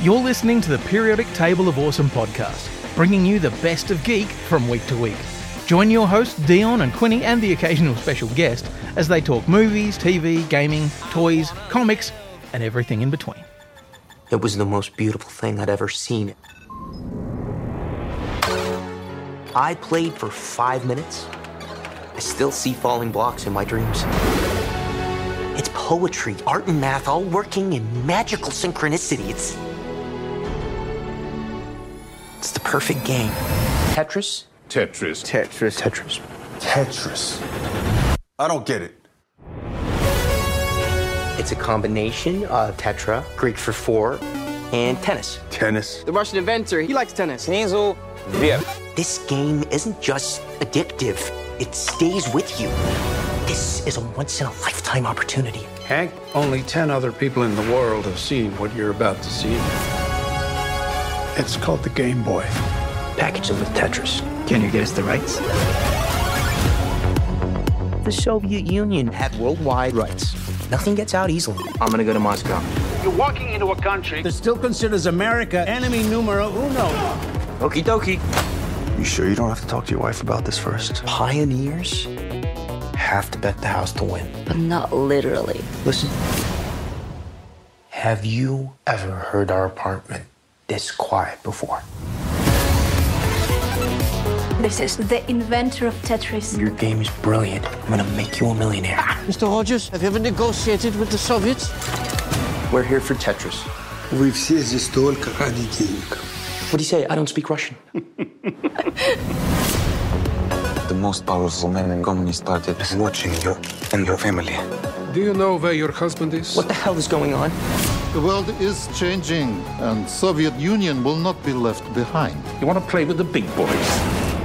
You're listening to the Periodic Table of Awesome podcast, bringing you the best of geek from week to week. Join your hosts Dion and Quinny and the occasional special guest as they talk movies, TV, gaming, toys, comics, and everything in between. It was the most beautiful thing I'd ever seen. I played for five minutes. I still see falling blocks in my dreams. It's poetry, art, and math all working in magical synchronicity. It's. It's the perfect game. Tetris? Tetris. Tetris. Tetris. Tetris. I don't get it. It's a combination of tetra, Greek for four, and tennis. Tennis. The Russian inventor, he likes tennis. Hazel, Yeah. This game isn't just addictive, it stays with you. This is a once in a lifetime opportunity. Hank, only 10 other people in the world have seen what you're about to see. It's called the Game Boy. Package it with Tetris. Can you get us the rights? The Soviet Union had worldwide rights. Nothing gets out easily. I'm gonna go to Moscow. You're walking into a country that still considers America enemy numero uno. Okie dokie. You sure you don't have to talk to your wife about this first? Pioneers have to bet the house to win. But not literally. Listen. Have you ever heard our apartment this quiet before? This is the inventor of Tetris. Your game is brilliant. I'm gonna make you a millionaire. Mr. Hodges, have you ever negotiated with the Soviets? We're here for Tetris. We все здесь только ради денег. What do you say? I don't speak Russian. the most powerful man in Communist Party is watching you and your family. Do you know where your husband is? What the hell is going on? The world is changing, and Soviet Union will not be left behind. You want to play with the big boys?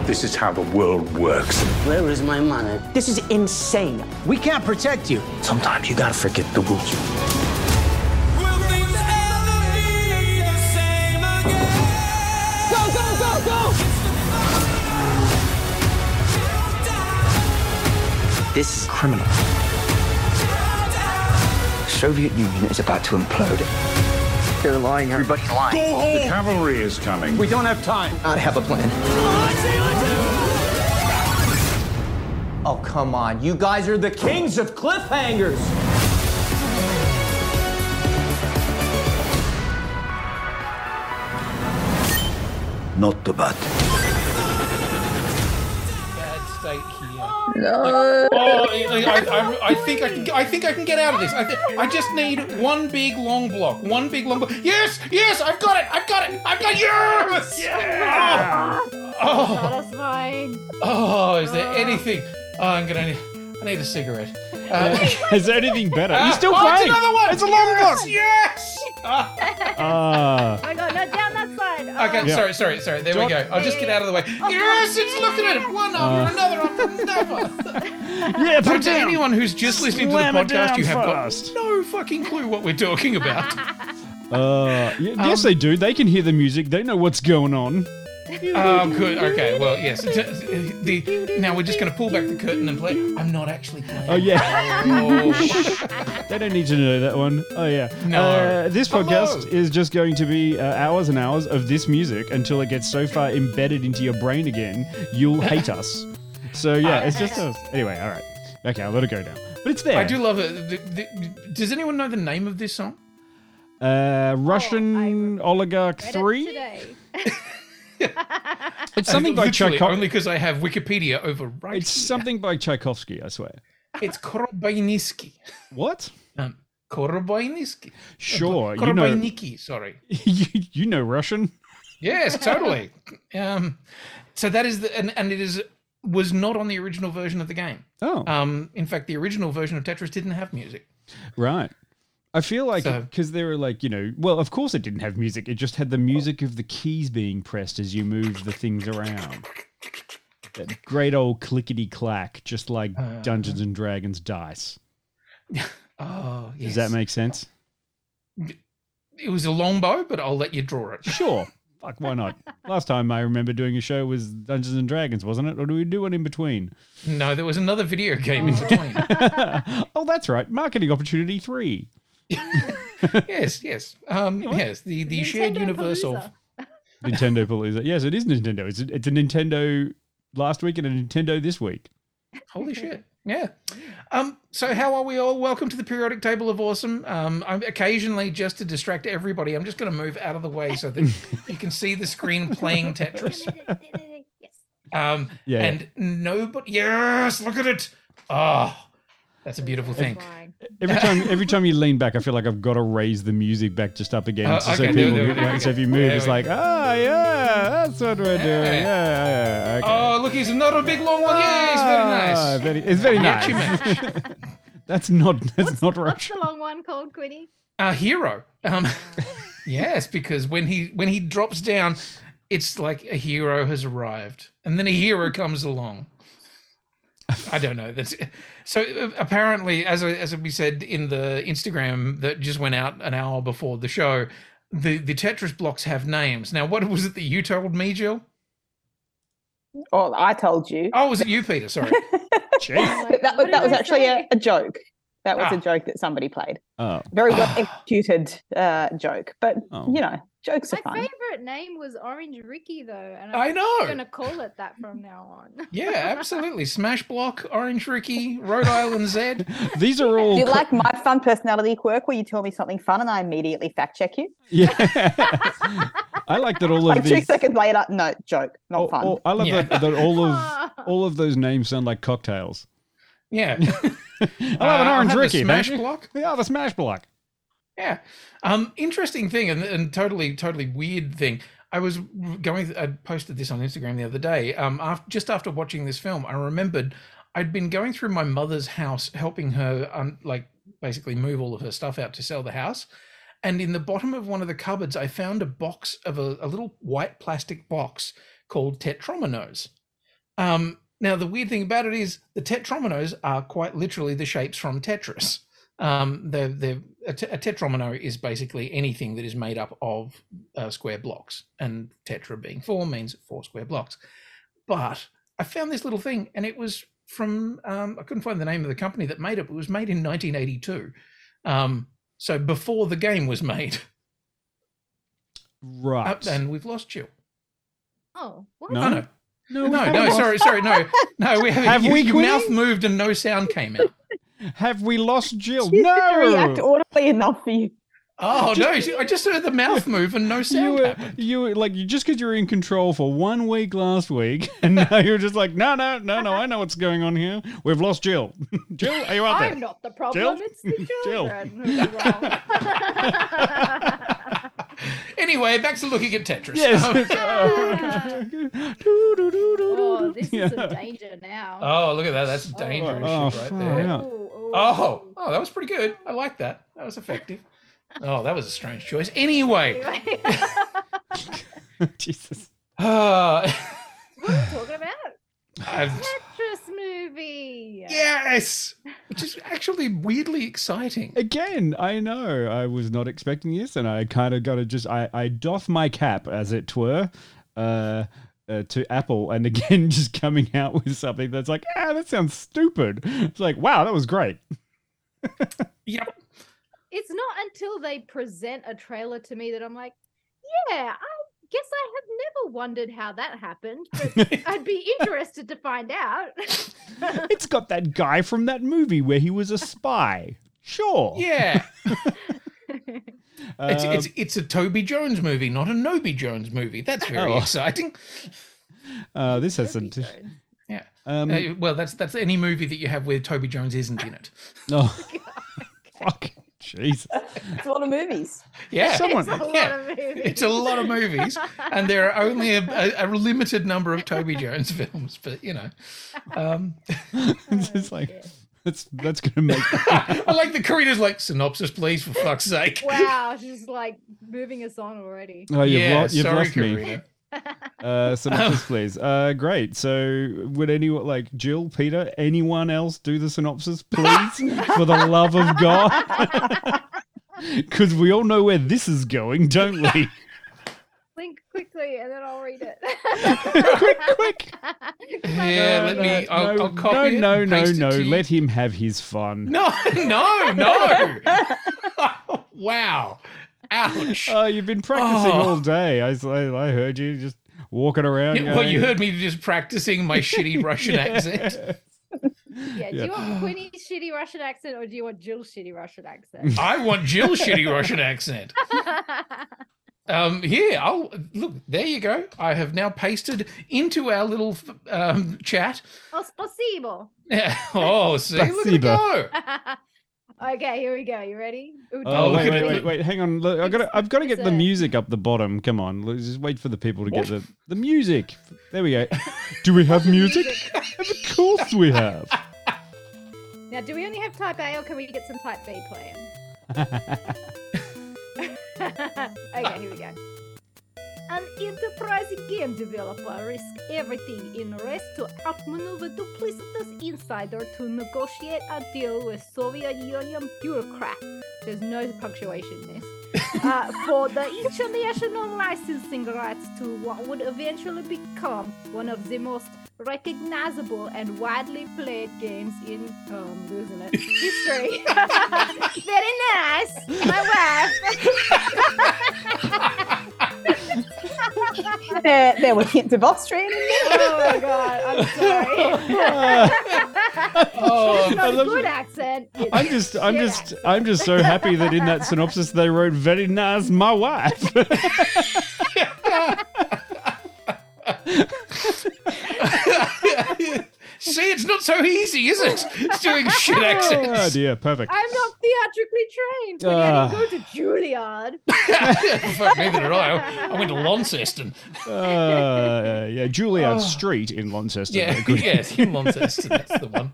This is how the world works. Where is my money? This is insane. We can't protect you. Sometimes you gotta forget the rules. Go, go, go, go! This is criminal. The Soviet Union is about to implode. They're lying. Everybody's lying. Go home. The cavalry is coming. We don't have time. I have a plan. Oh, come on. You guys are the kings of cliffhangers. Not the bad. Here. No. Oh, I, I, I think I can. I think I can get out of this. I, th- I just need one big long block. One big long block. Yes, yes, I've got it. I've got it. I've got yes. Yeah. Oh, oh. Satisfying. oh, is there anything? Oh, I'm gonna. Need, I need a cigarette. Uh, Is there anything better? You're still oh, playing. It's another one. It's a long yes. Yes. Ah. I got no down that side. Okay, Yeah. sorry, sorry, sorry. There we Don't- go. I'll just get out of the way. Oh, Yes, it's looking at it one after another after another. yeah, So put to down. anyone who's just listening Slam to it the podcast, down you have fast. got no fucking clue what we're talking about. Uh, y- yes, they do. They can hear the music. They know what's going on. Oh, good. Okay. Well, yes. The, now we're just going to pull back the curtain and play. I'm not actually playing. Oh yeah, Oh. they don't need to know that one. Oh yeah. No. Uh, this Hello. podcast is just going to be uh, hours and hours of this music until it gets so far embedded into your brain again, you'll hate us. So yeah, it's just us. Anyway, all right. Okay, I'll let it go now. But it's there. I do love it. The- the- does anyone know the name of this song? Uh, Russian oligarch Read it three. today. It's something by Tchaikovsky. Only because I have Wikipedia over right. It's something by Tchaikovsky, I swear. It's Korobainisky. What? Um, Korobainisky. Sure, you know, sorry. you, you know Russian. Yes, totally. um, so that is the and, and it is was not on the original version of the game. Oh, Um, in fact, the original version of Tetris didn't have music. right. I feel like So- because they were like you know, well, of course it didn't have music. It just had the music of the keys being pressed as you move the things around. That great old clickety clack, just like Uh, Dungeons and Dragons dice. Oh, yes. Does that make sense? It was a long bow, but I'll let you draw it. Sure. Fuck, why not? Last time I remember doing a show was Dungeons and Dragons, wasn't it? Or do we do one in between? No, there was another video game in between. oh, that's right. Marketing opportunity three. yes, yes, um, yes. The the shared Nintendo universe of Nintendo Palooza. Yes, it is Nintendo. It's a, it's a Nintendo last week and a Nintendo this week. Holy shit. Yeah. Um, so how are we all? Welcome to the periodic table of awesome. Um, I'm occasionally just to distract everybody. I'm just going to move out of the way so that you can see the screen playing Tetris. Um, Yeah. and nobody. Yes, look at it. Oh, that's a beautiful thing. Every time, every time you lean back, I feel like I've got to raise the music back just up again. Oh, so okay, people, there we go. so if you move, There it's like, ah, yeah, that's what we're doing. Yeah, yeah, okay. Oh, look, he's not a big long one. Yeah, he's very nice. Ah, very- it's very nice. That's not. That's not What's the long one called, Quinny? a hero. Um, yes, because when he when he drops down, it's like a hero has arrived, and then a hero comes along. I don't know. That's so. uh, Apparently, as as we said in the Instagram that just went out an hour before the show, the the Tetris blocks have names. Now, what was it that you told me, Jill? Oh, I told you. Oh, was it you, Peter? Sorry. that, that was, that was actually a, a joke. That was Ah. a joke that somebody played. Oh. Very well executed uh, joke. But, Oh. you know, jokes are My favorite name was Orange Ricky, though, and I I'm going to call it that from now on. Yeah, absolutely. Smash Block, Orange Ricky, Rhode Island Z. These are all. Do you like my fun personality quirk where you tell me something fun and I immediately fact check you? Yeah. I like that all of Like two these. seconds later, no, joke, not fun. Oh, I love Yeah. that, that all of all of those names sound like cocktails. Yeah. I love an Uh, I'll orange Ricky. Smash thank you. Block. Yeah, the smash block. Yeah. Um, interesting thing and, and totally, totally weird thing. I was going, I posted this on Instagram the other day. Um, after, just after watching this film, I remembered I'd been going through my mother's house, helping her, um, like, basically move all of her stuff out to sell the house. And in the bottom of one of the cupboards, I found a box of a, a little white plastic box called Tetrominos. Um, now, the weird thing about it is the Tetrominos are quite literally the shapes from Tetris. Um, they're, they're, a, te- a tetromino is basically anything that is made up of uh, square blocks, and tetra being four means four square blocks. But I found this little thing, and it was from um, I couldn't find the name of the company that made it. But it was made in 1982, um, so before the game was made. Right. Uh, and we've lost you. Oh, what? No? Oh, no. No, No, no, sorry, sorry, no, no. We have, Have you, we, your mouth moved and no sound came out. Have we lost Jill? She didn't react No. audibly enough for you. Oh no! I just heard the mouth move and no You sound were, happened. you were like you just because you were in control for one week last week, and now you're just like, no, no, no, no. I know what's going on here. We've lost Jill. Jill, are you out there? I'm not the problem. Jill? It's the Jill. children who are wrong. Anyway, back to looking at Tetris. Yes. oh, this is some danger now. Oh, look at that. That's dangerous Oh, shit right far there. out. Oh, oh, that was pretty good. I like that. That was effective. Oh, that was a strange choice. Anyway, Jesus. uh, what are we talking about? I've- Tetris movie. yes, which is actually weirdly exciting. Again, I know I was not expecting this, and I kind of got to just I, I doff my cap, as it were, uh, uh, to Apple, and again just coming out with something that's like, ah, that sounds stupid. It's like, wow, that was great. Yep. It's not until they present a trailer to me that I'm like, yeah, I guess I have never wondered how that happened, but I'd be interested to find out. It's got that guy from that movie where he was a spy. Sure. Yeah, it's, it's it's a Toby Jones movie, not a Noby Jones movie. That's very Oh. exciting. uh, this has some. T- Yeah. um, Uh, well, that's that's any movie that you have where Toby Jones isn't in it. oh, fuck. Jesus. It's a lot of movies. Yeah, Someone- It's a lot yeah. of movies. It's a lot of movies, and there are only a, a, a limited number of Toby Jones films. But you know, um, it's just like that's that's gonna make. I like the Karina's like synopsis, please, for fuck's sake. Wow, she's like moving us on already. Oh, you've, Yeah, lo- you've sorry, lost me. Karina. Uh, synopsis, please. Uh, great. So, would anyone like Jill, Peter, anyone else do the synopsis, please, for the love of God? Because we all know where this is going, don't we? think quickly and then I'll read it. quick, quick. Yeah, let me. I'll, no, I'll copy no, it. no, and no, no. Let him have his fun. No, no, no. wow. Ouch. Oh, you've been practicing oh. all day. I, I, I heard you just walking around. Yeah, going, well, you heard me just practicing my shitty Russian accent. Yeah, do yeah. you want Quinny's shitty Russian accent or do you want Jill's shitty Russian accent? I want Jill's shitty Russian accent. Um, here, I'll look. There you go. I have now pasted into our little um, chat. Oh, possible. Yeah. Oh, see, look at go okay, here we go. You ready? Ooh, Oh, look wait, at wait, it. wait, wait, hang on. Look, I got I've got to get the music up the bottom. Come on, let's just wait for the people to get the the music. There we go. Do we have music? of course we have. Now, do we only have type A or can we get some type B playing? okay, here we go. An enterprising game developer risks everything in race to outmaneuver duplicitous insider to negotiate a deal with Soviet Union bureaucrat. There's no punctuation in this. Uh, for the international licensing rights to what would eventually become one of the most recognizable and widely played games in oh, I'm losing it history. Very nice, my wife. There, there were hints of Austrian in there. oh my god, I'm sorry. Oh, it's not I a love good it. accent. It's I'm just, I'm just, accent. I'm just so happy that in that synopsis they wrote "very nice, my wife." See, it's not so easy, is it? It's doing shit oh accents. dear, perfect. I'm not theatrically trained. When I Ah. didn't go to Juilliard. Fuck, neither did I. I went to Launceston. Uh, yeah, Juilliard Street in Launceston. Yeah, Good. yes, in Launceston. That's the one.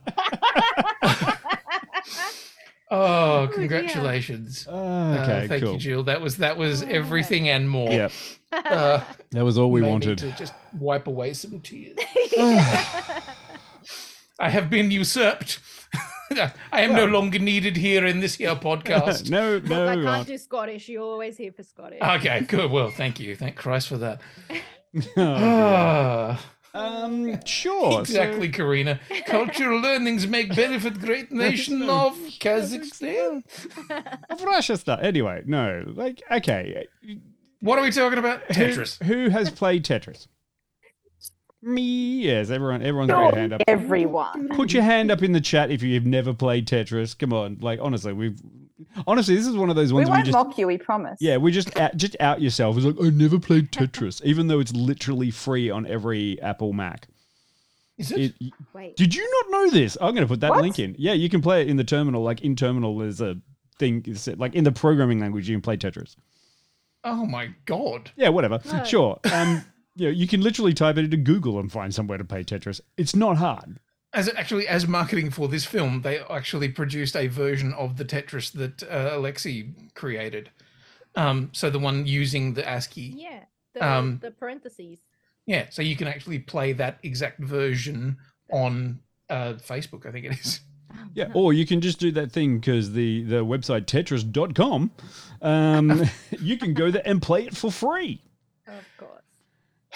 Oh, dear. congratulations! Ah, Uh, okay, thank cool. you, Jill. That was that was everything and more. Yep, Uh, that was all we wanted. to just wipe away some tears. I have been usurped. I am no longer needed here in this here podcast. no, no. I can't do Scottish. You're always here for Scottish. Okay, good. Well, thank you. Thank Christ for that. oh, Ah, um, sure. so- exactly, Karina. Cultural learnings make benefit great nation of Kazakhstan. of Russia stuff. Anyway, no, like okay. What are we talking about? Who- Tetris. Who, has played Tetris? Me. Yes, everyone. Everyone's got their hand up. everyone. Put your hand up in the chat if you've never played Tetris. Come on, like honestly, we've honestly this is one of those ones we, won't just mock you, we promise. yeah we just out, just out yourself. It's like I never played Tetris, even though it's literally free on every Apple Mac. Is it? It- Wait. did you not know this? I'm going to put that What? link in. Yeah, you can play it in the terminal. Like in terminal, there's a thing. Like in the programming language, you can play Tetris. Oh my god. Yeah, whatever. No. Sure. Um, you know, you can literally type it into Google and find somewhere to play Tetris. It's not hard. As actually as marketing for this film, they actually produced a version of the Tetris that uh, Alexi created. Um, so the one using the ASCII. Yeah. The, Um, the parentheses. Yeah, so you can actually play that exact version on uh, Facebook, I think it is. Yeah, or you can just do that thing because the, the website tetris.com, um, you can go there and play it for free. Of course.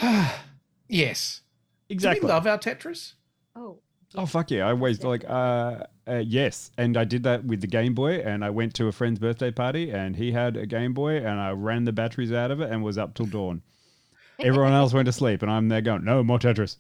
yes. Exactly. Do we love our Tetris? Oh. Oh fuck yeah! I always like uh, uh yes, and I did that with the Game Boy, and I went to a friend's birthday party, and he had a Game Boy, and I ran the batteries out of it, and was up till dawn. Everyone else went to sleep, and I'm there going, no more Tetris.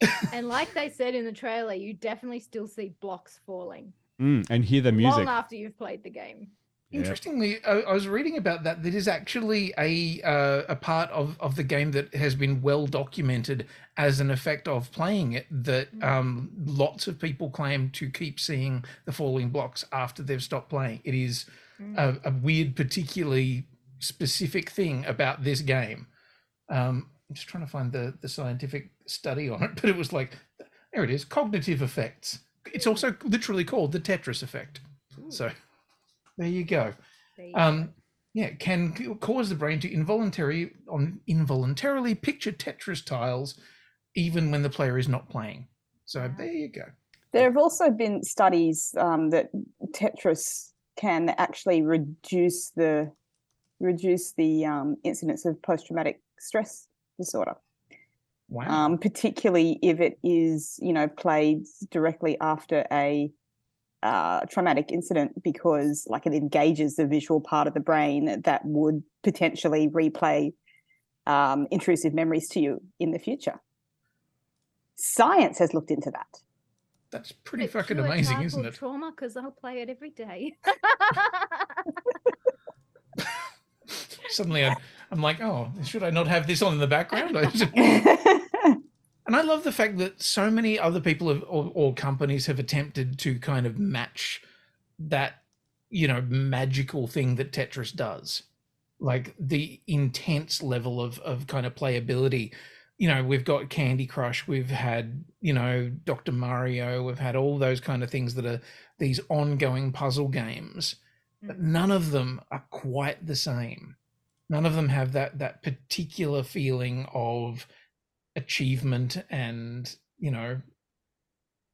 And like they said in the trailer, you definitely still see blocks falling Mm, and hear the music. long after you've played the game. Interestingly, I, I was reading about that. That is actually a uh, a part of, of the game that has been well documented as an effect of playing it. That um, lots of people claim to keep seeing the falling blocks after they've stopped playing. It is a, a weird, particularly specific thing about this game. Um, I'm just trying to find the the scientific study on it, but it was like there it is, cognitive effects. It's also literally called the Tetris effect. So there you go. There you Um, yeah, can cause the brain to involuntarily on involuntarily picture Tetris tiles, even when the player is not playing. So there you go. There have also been studies um, that Tetris can actually reduce the reduce the um, incidence of post-traumatic stress disorder. Wow. Um, particularly if it is, you know, played directly after a uh, traumatic incident, because like it engages the visual part of the brain that would potentially replay um, intrusive memories to you in the future. Science has looked into that. That's pretty But fucking amazing, isn't it? Trauma, because I'll play it every day. Suddenly, I, I'm like, oh, should I not have this on in the background? And I love the fact that so many other people have, or, or companies have attempted to kind of match that, you know, magical thing that Tetris does, like the intense level of of kind of playability. You know, we've got Candy Crush, we've had, you know, Dr. Mario, we've had all those kind of things that are these ongoing puzzle games, but mm. none of them are quite the same. None of them have that that particular feeling of achievement and, you know,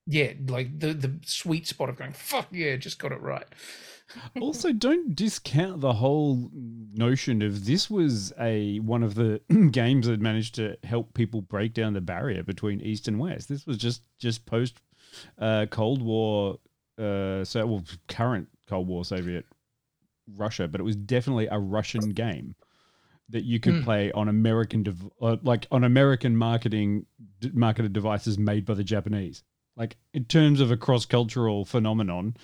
yeah, like the the sweet spot of going, fuck yeah, just got it right. also, don't discount the whole notion of this was a one of the games that managed to help people break down the barrier between East and West. This was just just post uh, Cold War, uh, so well, current Cold War Soviet Russia, but it was definitely a Russian game that you could Mm. play on American, dev- uh, like on American marketing d- marketed devices made by the Japanese. Like in terms of a cross cultural phenomenon,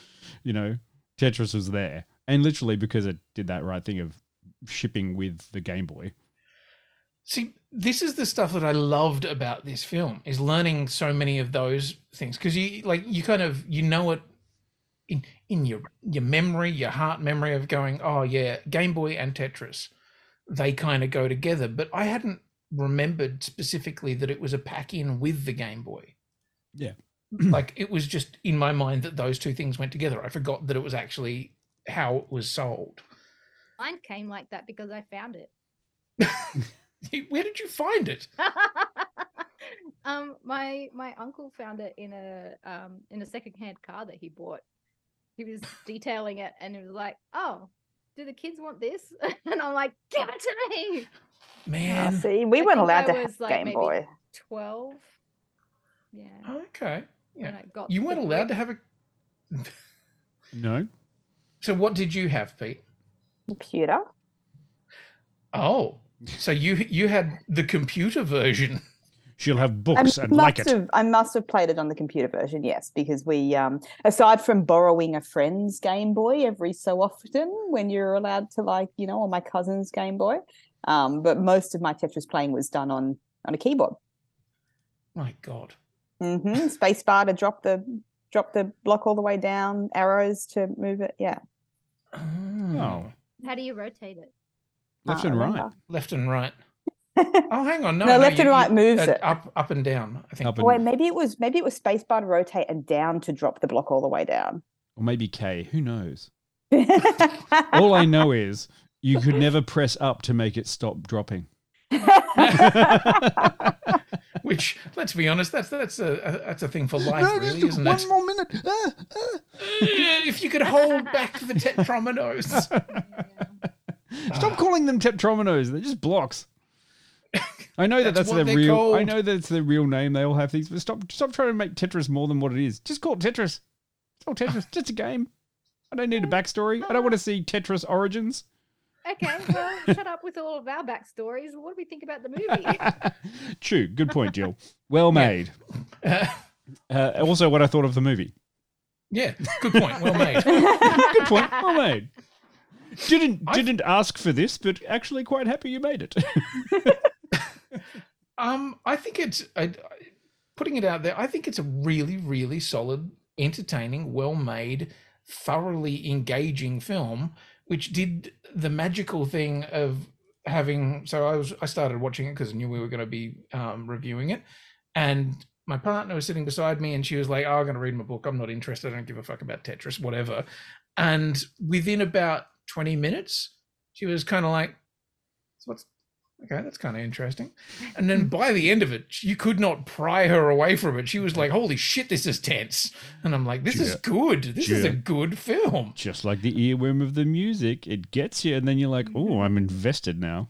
you know, Tetris was there, and literally because it did that right thing of shipping with the Game Boy. See, this is the stuff that I loved about this film is learning so many of those things because you like you kind of you know it in in your your memory, your heart memory of going, oh yeah, Game Boy and Tetris, they kind of go together. But I hadn't remembered specifically that it was a pack in with the Game Boy. Yeah. like it was just in my mind that those two things went together. I forgot that it was actually how it was sold. Mine came like that because I found it. Where did you find it? um, my my uncle found it in a um in a secondhand car that he bought. He was detailing it, and he was like, "Oh, do the kids want this?" and I'm like, "Give it to me!" Man, see, we I weren't allowed I to have was, like, Game Boy. Twelve. Yeah. Okay. Yeah. Got You weren't allowed to have a No, So what did you have, Pete? Computer. Oh, so you you had the computer version. She'll have I books and must like it. have. I must have played it on the computer version, yes, because we, um, aside from borrowing a friend's Game Boy every so often, when you're allowed to, like, you know, or my cousin's Game Boy, um, but most of my Tetris playing was done on on a keyboard. My God. Mm-hmm. Space bar to drop the drop the block all the way down, arrows to move it. Yeah. Oh, How do you rotate it? left and right. Left and right. Oh, hang on. No, No, left and right moves uh, it. Up, up and down. I think. Up wait, maybe it was maybe it was spacebar to rotate and down to drop the block all the way down. Or maybe K. Who knows? All I know is you could never press up to make it stop dropping. Which, let's be honest, that's that's a, a that's a thing for life, No, really, just isn't one it? more minute. Ah, ah. if you could hold back the tetrominos. Stop calling them tetrominos. They're just blocks. I know that That's that's, what their they're real. I know that it's their real name. They all have things, but stop, stop trying to make Tetris more than what it is. Just call it Tetris. It's all Tetris. just a game. I don't need a backstory. I don't want to see Tetris origins. Okay, well, shut up with all of our backstories. What do we think about the movie? True. Good point, Jill. Well made. Uh, also, what I thought of the movie. yeah, good point. Well made. Good point. Well made. Didn't didn't ask for this, but actually quite happy you made it. Um, I think it's I, putting it out there. I think it's a really, really solid, entertaining, well-made, thoroughly engaging film, which did the magical thing of having. So I was I started watching it because I knew we were going to be um, reviewing it, and my partner was sitting beside me, and she was like, "Oh, I'm going to read my book. I'm not interested. I don't give a fuck about Tetris, whatever." And within about 20 minutes, she was kind of like, "So what's Okay, that's kind of interesting. And then by the end of it, you could not pry her away from it. She was like, "Holy shit, this is tense," and I'm like, "This is good. This is a good film." Just like the earworm of the music, it gets you, and then you're like, oh, I'm invested now.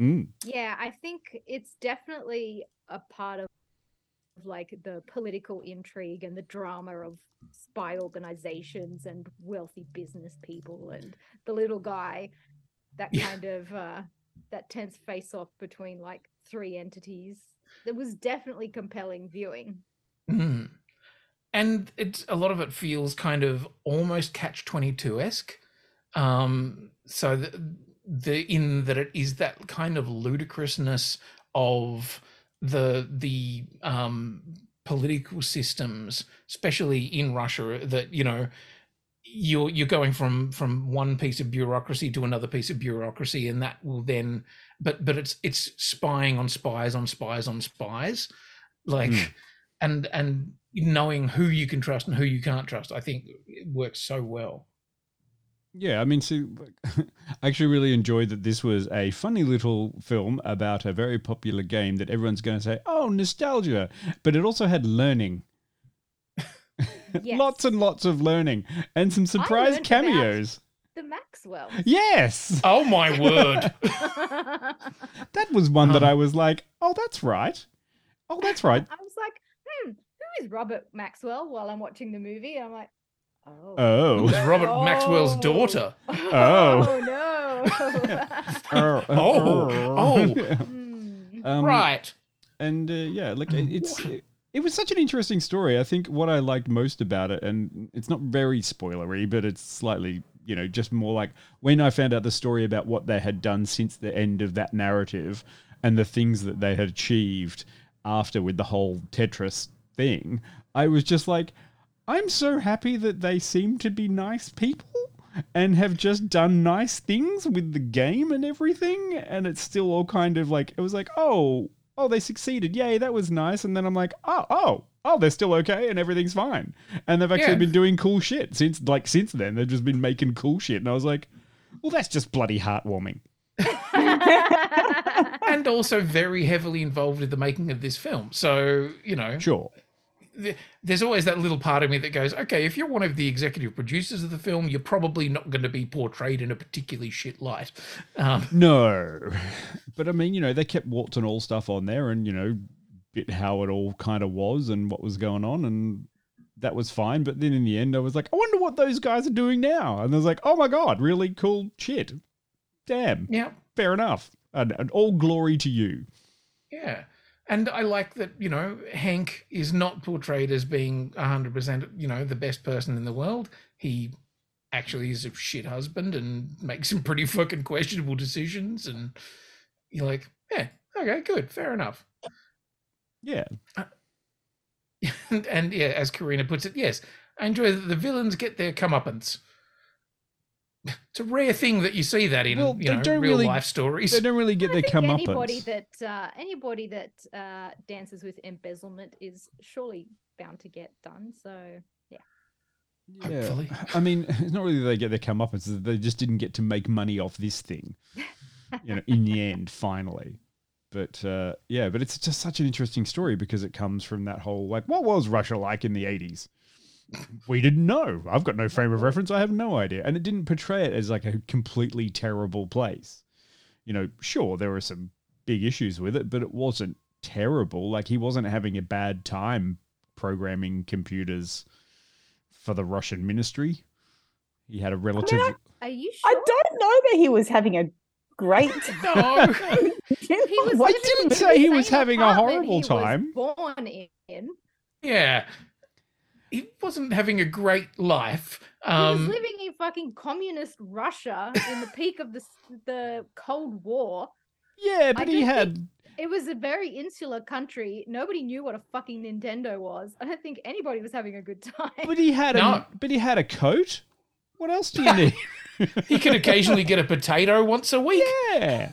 Mm. Yeah, I think it's definitely a part of like the political intrigue and the drama of spy organizations and wealthy business people and the little guy that kind of uh that tense face off between like three entities. That was definitely compelling viewing. Mm. And it's a lot of it feels kind of almost catch twenty two esque. Um, so the, the in that it is that kind of ludicrousness of the the um, political systems, especially in Russia, that you know you're you're going from from one piece of bureaucracy to another piece of bureaucracy, and that will then but but it's it's spying on spies on spies on spies, like Mm. and and knowing who you can trust and who you can't trust. I think it works so well. Yeah, I mean, see, I actually really enjoyed that this was a funny little film about a very popular game that everyone's going to say, oh, nostalgia. But it also had learning. lots and lots of learning and some surprise learned cameos. The Maxwell. Yes. Oh my word. That was one that I was like, oh, that's right. Oh, that's right. I was like, hmm, who is Robert Maxwell while I'm watching the movie? And I'm like, oh. Oh. It was Robert Maxwell's daughter. Oh. no. Oh, Oh, oh. Um, Right. And uh, yeah, like it- it's it was such an interesting story. I think what I liked most about it, and it's not very spoilery, but it's slightly you know just more like when I found out the story about what they had done since the end of that narrative and the things that they had achieved after with the whole Tetris thing. I was just like, I'm so happy that they seem to be nice people and have just done nice things with the game and everything. And it's still all kind of like, it was like, oh, oh, they succeeded. Yay, that was nice. And then I'm like, oh, oh, oh, they're still okay and everything's fine. And they've actually Yeah. been doing cool shit since, like, since then. They've just been making cool shit. And I was like, well, that's just bloody heartwarming. and also very heavily involved in the making of this film. So, you know, Sure. Th- there's always that little part of me that goes, okay, if you're one of the executive producers of the film, you're probably not going to be portrayed in a particularly shit light. Um, No. But I mean, you know, they kept warts and all stuff on there and, you know, bit how it all kind of was and what was going on. And that was fine. But then in the end, I was like, I wonder what those guys are doing now. And I was like, oh my God, really cool shit. Damn. Yeah. Fair enough. And, and all glory to you. yeah. And I like that, you know, Hank is not portrayed as being 100%, you know, the best person in the world. He actually is a shit husband and makes some pretty fucking questionable decisions. And you're like, yeah, okay, good, fair enough. Yeah. Uh, and, and yeah, as Karina puts it, yes, I enjoy that the villains get their comeuppance. It's a rare thing that you see that in Well, you know real really- life stories. They don't really get their I think anybody that uh, anybody that uh, dances with embezzlement is surely bound to get done. So yeah. Yeah. I mean, it's not really that they get their comeuppance, it's that they just didn't get to make money off this thing. you know, in the end, finally. But uh, yeah, but it's just such an interesting story because it comes from that whole like, what was Russia like in the 80s? We didn't know. I've got no frame of reference. I have no idea. And it didn't portray it as like a completely terrible place. You know, sure, there were some big issues with it, but it wasn't terrible. Like, he wasn't having a bad time programming computers for the Russian ministry. He had a relative. Are you sure? I don't know that he was having a great No. He was I didn't say he was having a horrible he was time. born in. yeah, he wasn't having a great life. he was Um, living in fucking communist Russia in the peak of the the Cold War. Yeah, I but he had. It was a very insular country. Nobody knew what a fucking Nintendo was. I don't think anybody was having a good time. But he had a. But he had a coat. What else do you need? he could occasionally get a potato once a week, yeah.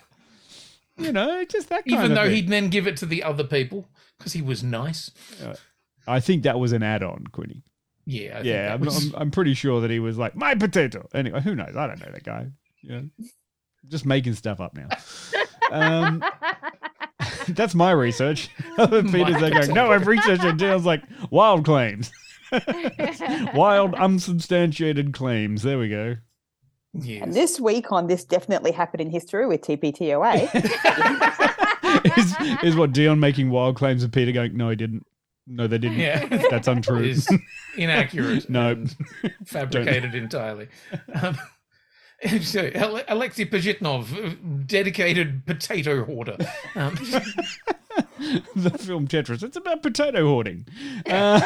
You know, just that kind even of though thing. he'd then give it to the other people because he was nice. I think that was an add-on, Quinny. Yeah, I yeah, that I'm, was- I'm, I'm pretty sure that he was like my potato. Anyway, who knows? I don't know that guy. Yeah, just making stuff up now. Um, that's my research. Other Peter's there going, no, I've researched it. I was like, wild claims. wild, unsubstantiated claims. There we go. And this week on This Definitely Happened in History with TPTOA, is, is what Dion making wild claims of Peter going, no, he didn't. No, they didn't. Yeah. That's untrue. Is inaccurate. no. and fabricated entirely. Um, so, Alexei Pajitnov, dedicated potato hoarder. Um, the film Tetris. It's about potato hoarding. Uh,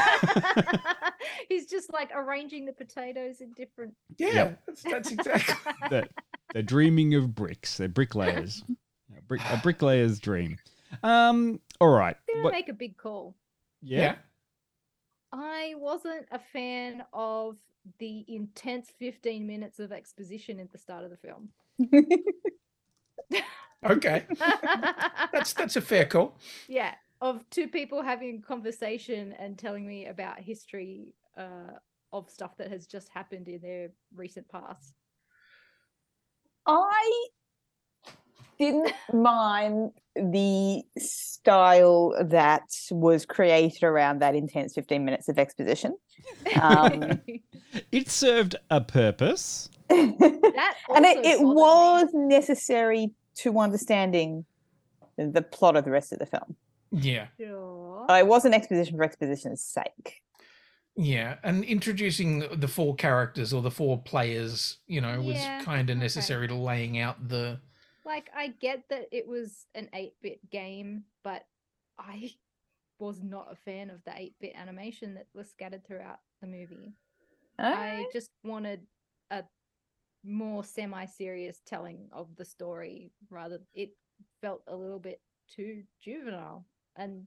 He's just like arranging the potatoes in different. yeah, that's, that's exactly. they're, they're dreaming of bricks. They're bricklayers. A, brick, a bricklayer's dream. Um. All right. I'm gonna What- make a big call. Yeah. I wasn't a fan of the intense 15 minutes of exposition at the start of the film. Okay, that's that's a fair call. yeah, of two people having a conversation and telling me about history uh, of stuff that has just happened in their recent past. I didn't mind the style that was created around that intense 15 minutes of exposition. Um, It served a purpose. that and it, it bothered was necessary to understanding the plot of the rest of the film. Yeah, me. Sure. Uh, It wasn't exposition for exposition's sake. yeah, and introducing the four characters or the four players, you know, was Yeah, kind of okay. necessary to laying out the. Like, I get that it was an 8 bit game, but I was not a fan of the 8 bit animation that was scattered throughout the movie. I just wanted a more semi-serious telling of the story rather it felt a little bit too juvenile and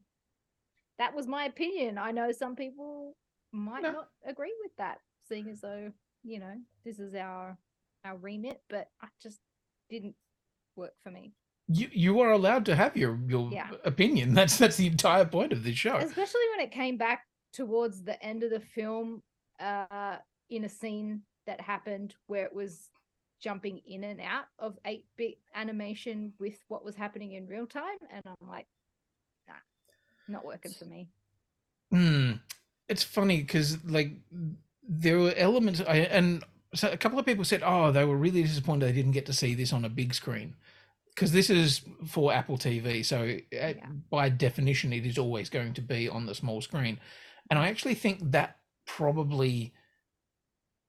that was my opinion i know some people might No. not agree with that seeing as though you know this is our our remit but i just didn't work for me You you are allowed to have your your Yeah. opinion. That's that's the entire point of this show. especially when it came back towards the end of the film uh in a scene that happened where it was jumping in and out of 8-bit animation with what was happening in real time and i'm like nah not working for me Hmm. It's funny because like there were elements, I, and so a couple of people said, "Oh, they were really disappointed they didn't get to see this on a big screen." Because this is for Apple TV, so uh, by definition, it is always going to be on the small screen. And I actually think that probably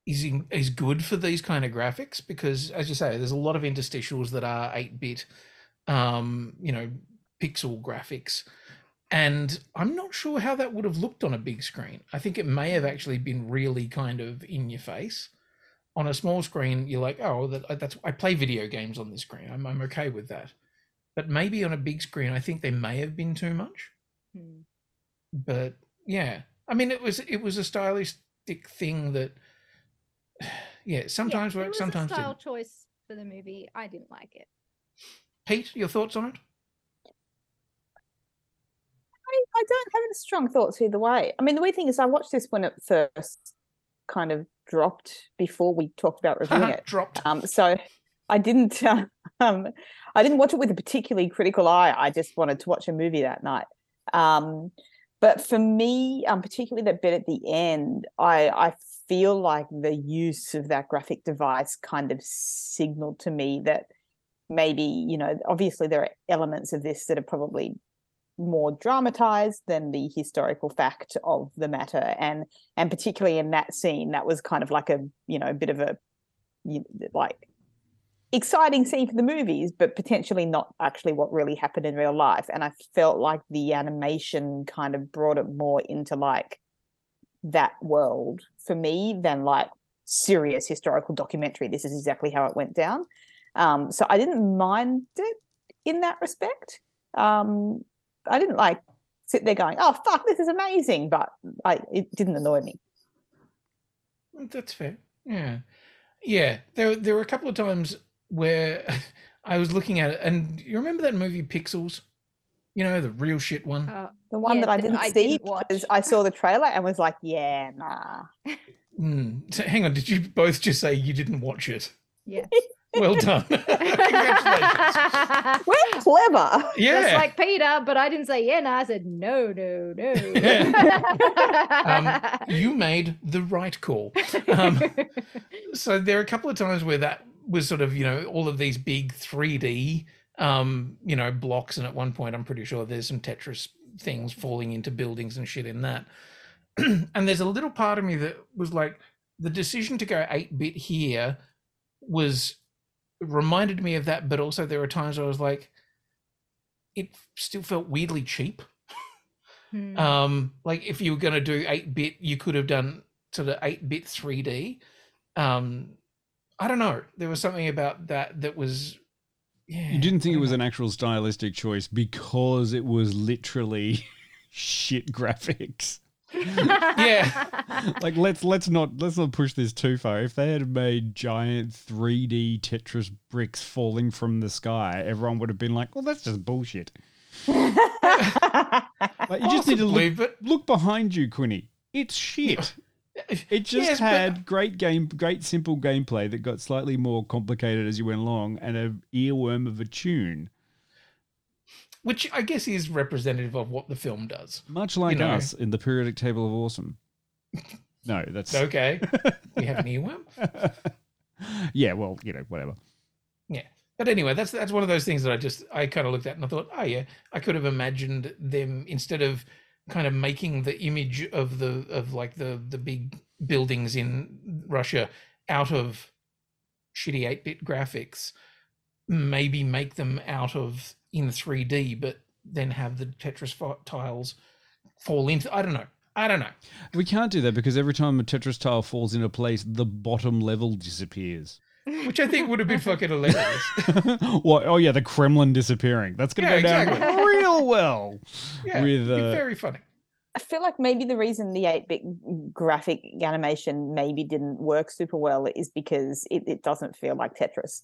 is in, is good for these kind of graphics because, as you say, there's a lot of interstitials that are eight bit, um, you know, pixel graphics. And I'm not sure how that would have looked on a big screen. I think it may have actually been really kind of in your face. On a small screen, you're like, oh, that, that's I play video games on this screen. I'm I'm okay with that. But maybe on a big screen, I think there may have been too much. Hmm. But yeah, I mean, it was it was a stylistic thing that, yeah, sometimes yeah, it worked, sometimes a style didn't. choice for the movie i didn't like it Pete, your thoughts on it? I, I don't have any strong thoughts either way. I mean, the weird thing is, I watched this one at first kind of dropped before we talked about reviewing it. dropped. Um, so I didn't. Uh, um, I didn't watch it with a particularly critical eye. I just wanted to watch a movie that night. Um, but for me, um, particularly that bit at the end, I I feel like the use of that graphic device kind of signaled to me that maybe you know obviously there are elements of this that are probably more dramatized than the historical fact of the matter. And and particularly in that scene that was kind of like a you know a bit of a like exciting scene for the movies but potentially not actually what really happened in real life. And i felt like the animation kind of brought it more into like that world for me than like serious historical documentary. This is exactly how it went down. Um so i didn't mind it in that respect. Um I didn't like sit there going, "Oh fuck, this is amazing," but I it didn't annoy me. That's fair. Yeah, yeah. There, there were a couple of times where I was looking at it, and you remember that movie Pixels? You know, the real shit one. Uh, The one yeah, that I didn't I see didn't watch. because I saw the trailer and was like, "Yeah, nah." Mm. So hang on, did you both just say you didn't watch it? yeah Well done. Congratulations. Well, clever. Just like Peter, but I didn't say yeah. No, I said no, no, no. um, you made the right call. Um, so there are a couple of times where that was sort of, you know, all of these big 3D, um, you know, blocks. And at one point, I'm pretty sure there's some Tetris things falling into buildings and shit in that. and there's a little part of me that was like, the decision to go 8 bit here was reminded me of that. But also, there were times I was like, it still felt weirdly cheap. Hmm. Um, like if you were going to do 8 bit, you could have done sort of 8 bit 3D. Um, I don't know. There was something about that that was, yeah. You didn't think it was an actual stylistic choice because it was literally shit graphics. yeah. like let's let's not let's not push this too far. If they had made giant 3D Tetris bricks falling from the sky, everyone would have been like, "Well, that's just bullshit." like you just need to Possibly, look, look behind you, Quinny. It's shit. It just Yes, but- had great game, great simple gameplay that got slightly more complicated as you went along, and an earworm of a tune. Which I guess is representative of what the film does. Much like know. us in the periodic table of awesome. No, that's Okay. we have an earworm. yeah. Well, you know, whatever. Yeah. But anyway, that's that's one of those things that I just I kind of looked at and I thought, oh yeah, I could have imagined them instead of kind of making the image of the of like the the big buildings in Russia out of shitty 8-bit graphics, maybe make them out of in 3D, but then have the Tetris tiles fall into I don't know. I don't know. We can't do that because every time a Tetris tile falls into place, the bottom level disappears. Which I think would have been fucking hilarious. what? Oh yeah, the Kremlin disappearing. That's gonna Yeah, go down exactly. real well. Yeah, with it'd uh, very funny. I feel like maybe the reason the 8 bit graphic animation maybe didn't work super well is because it, it doesn't feel like Tetris.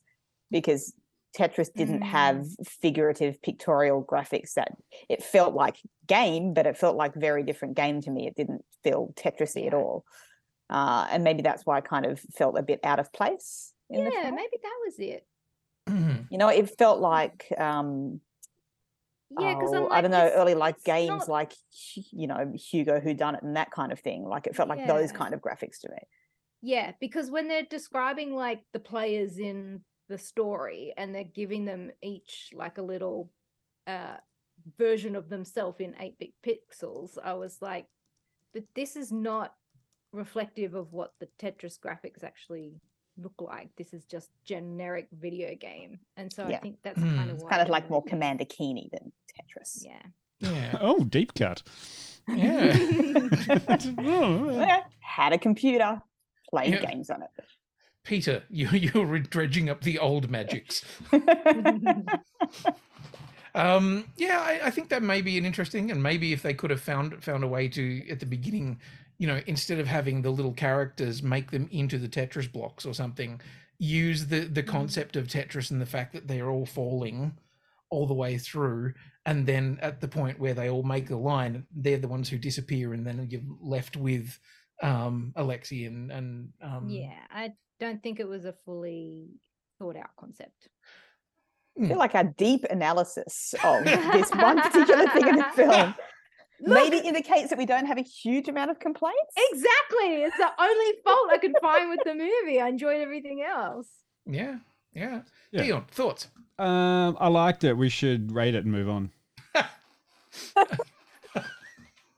Because Tetris didn't have figurative pictorial graphics that it felt like game, but it felt like very different game to me. It didn't feel Tetrisy at all. Uh, and maybe that's why I kind of felt a bit out of place in yeah, film. maybe that was it. You know, it felt like um Yeah, because oh, I'm I don't know, early like games not- like you know Hugo Who Done It and that kind of thing. Like it felt like those kind of graphics to me. Yeah, because when they're describing like the players in the story and they're giving them each like a little uh version of themselves in 8-bit pixels, I was like, but this is not reflective of what the Tetris graphics actually look like. This is just generic video game. And so I think that's kind of It's kind of like more Commander Keeney than Tetris. Yeah. Yeah. Oh, deep cut. Yeah. Yeah, Had a computer, played Yeah. games on it. Peter, you you're dredging up the old magics. Um, yeah, I, I think that may be an interesting, and maybe if they could have found found a way to at the beginning, you know, instead of having the little characters, make them into the Tetris blocks or something. Use the the concept of Tetris and the fact that they're all falling all the way through, and then at the point where they all make the line, they're the ones who disappear, and then you're left with um Alexi and and um yeah, I don't think it was a fully thought out concept. I feel like a deep analysis of this one particular thing in the film maybe indicates that we don't have a huge amount of complaints. Exactly. It's the only fault I could find with the movie. I enjoyed everything else. yeah, yeah. Yeah. Dion, thoughts? Um, I liked it. We should rate it and move on.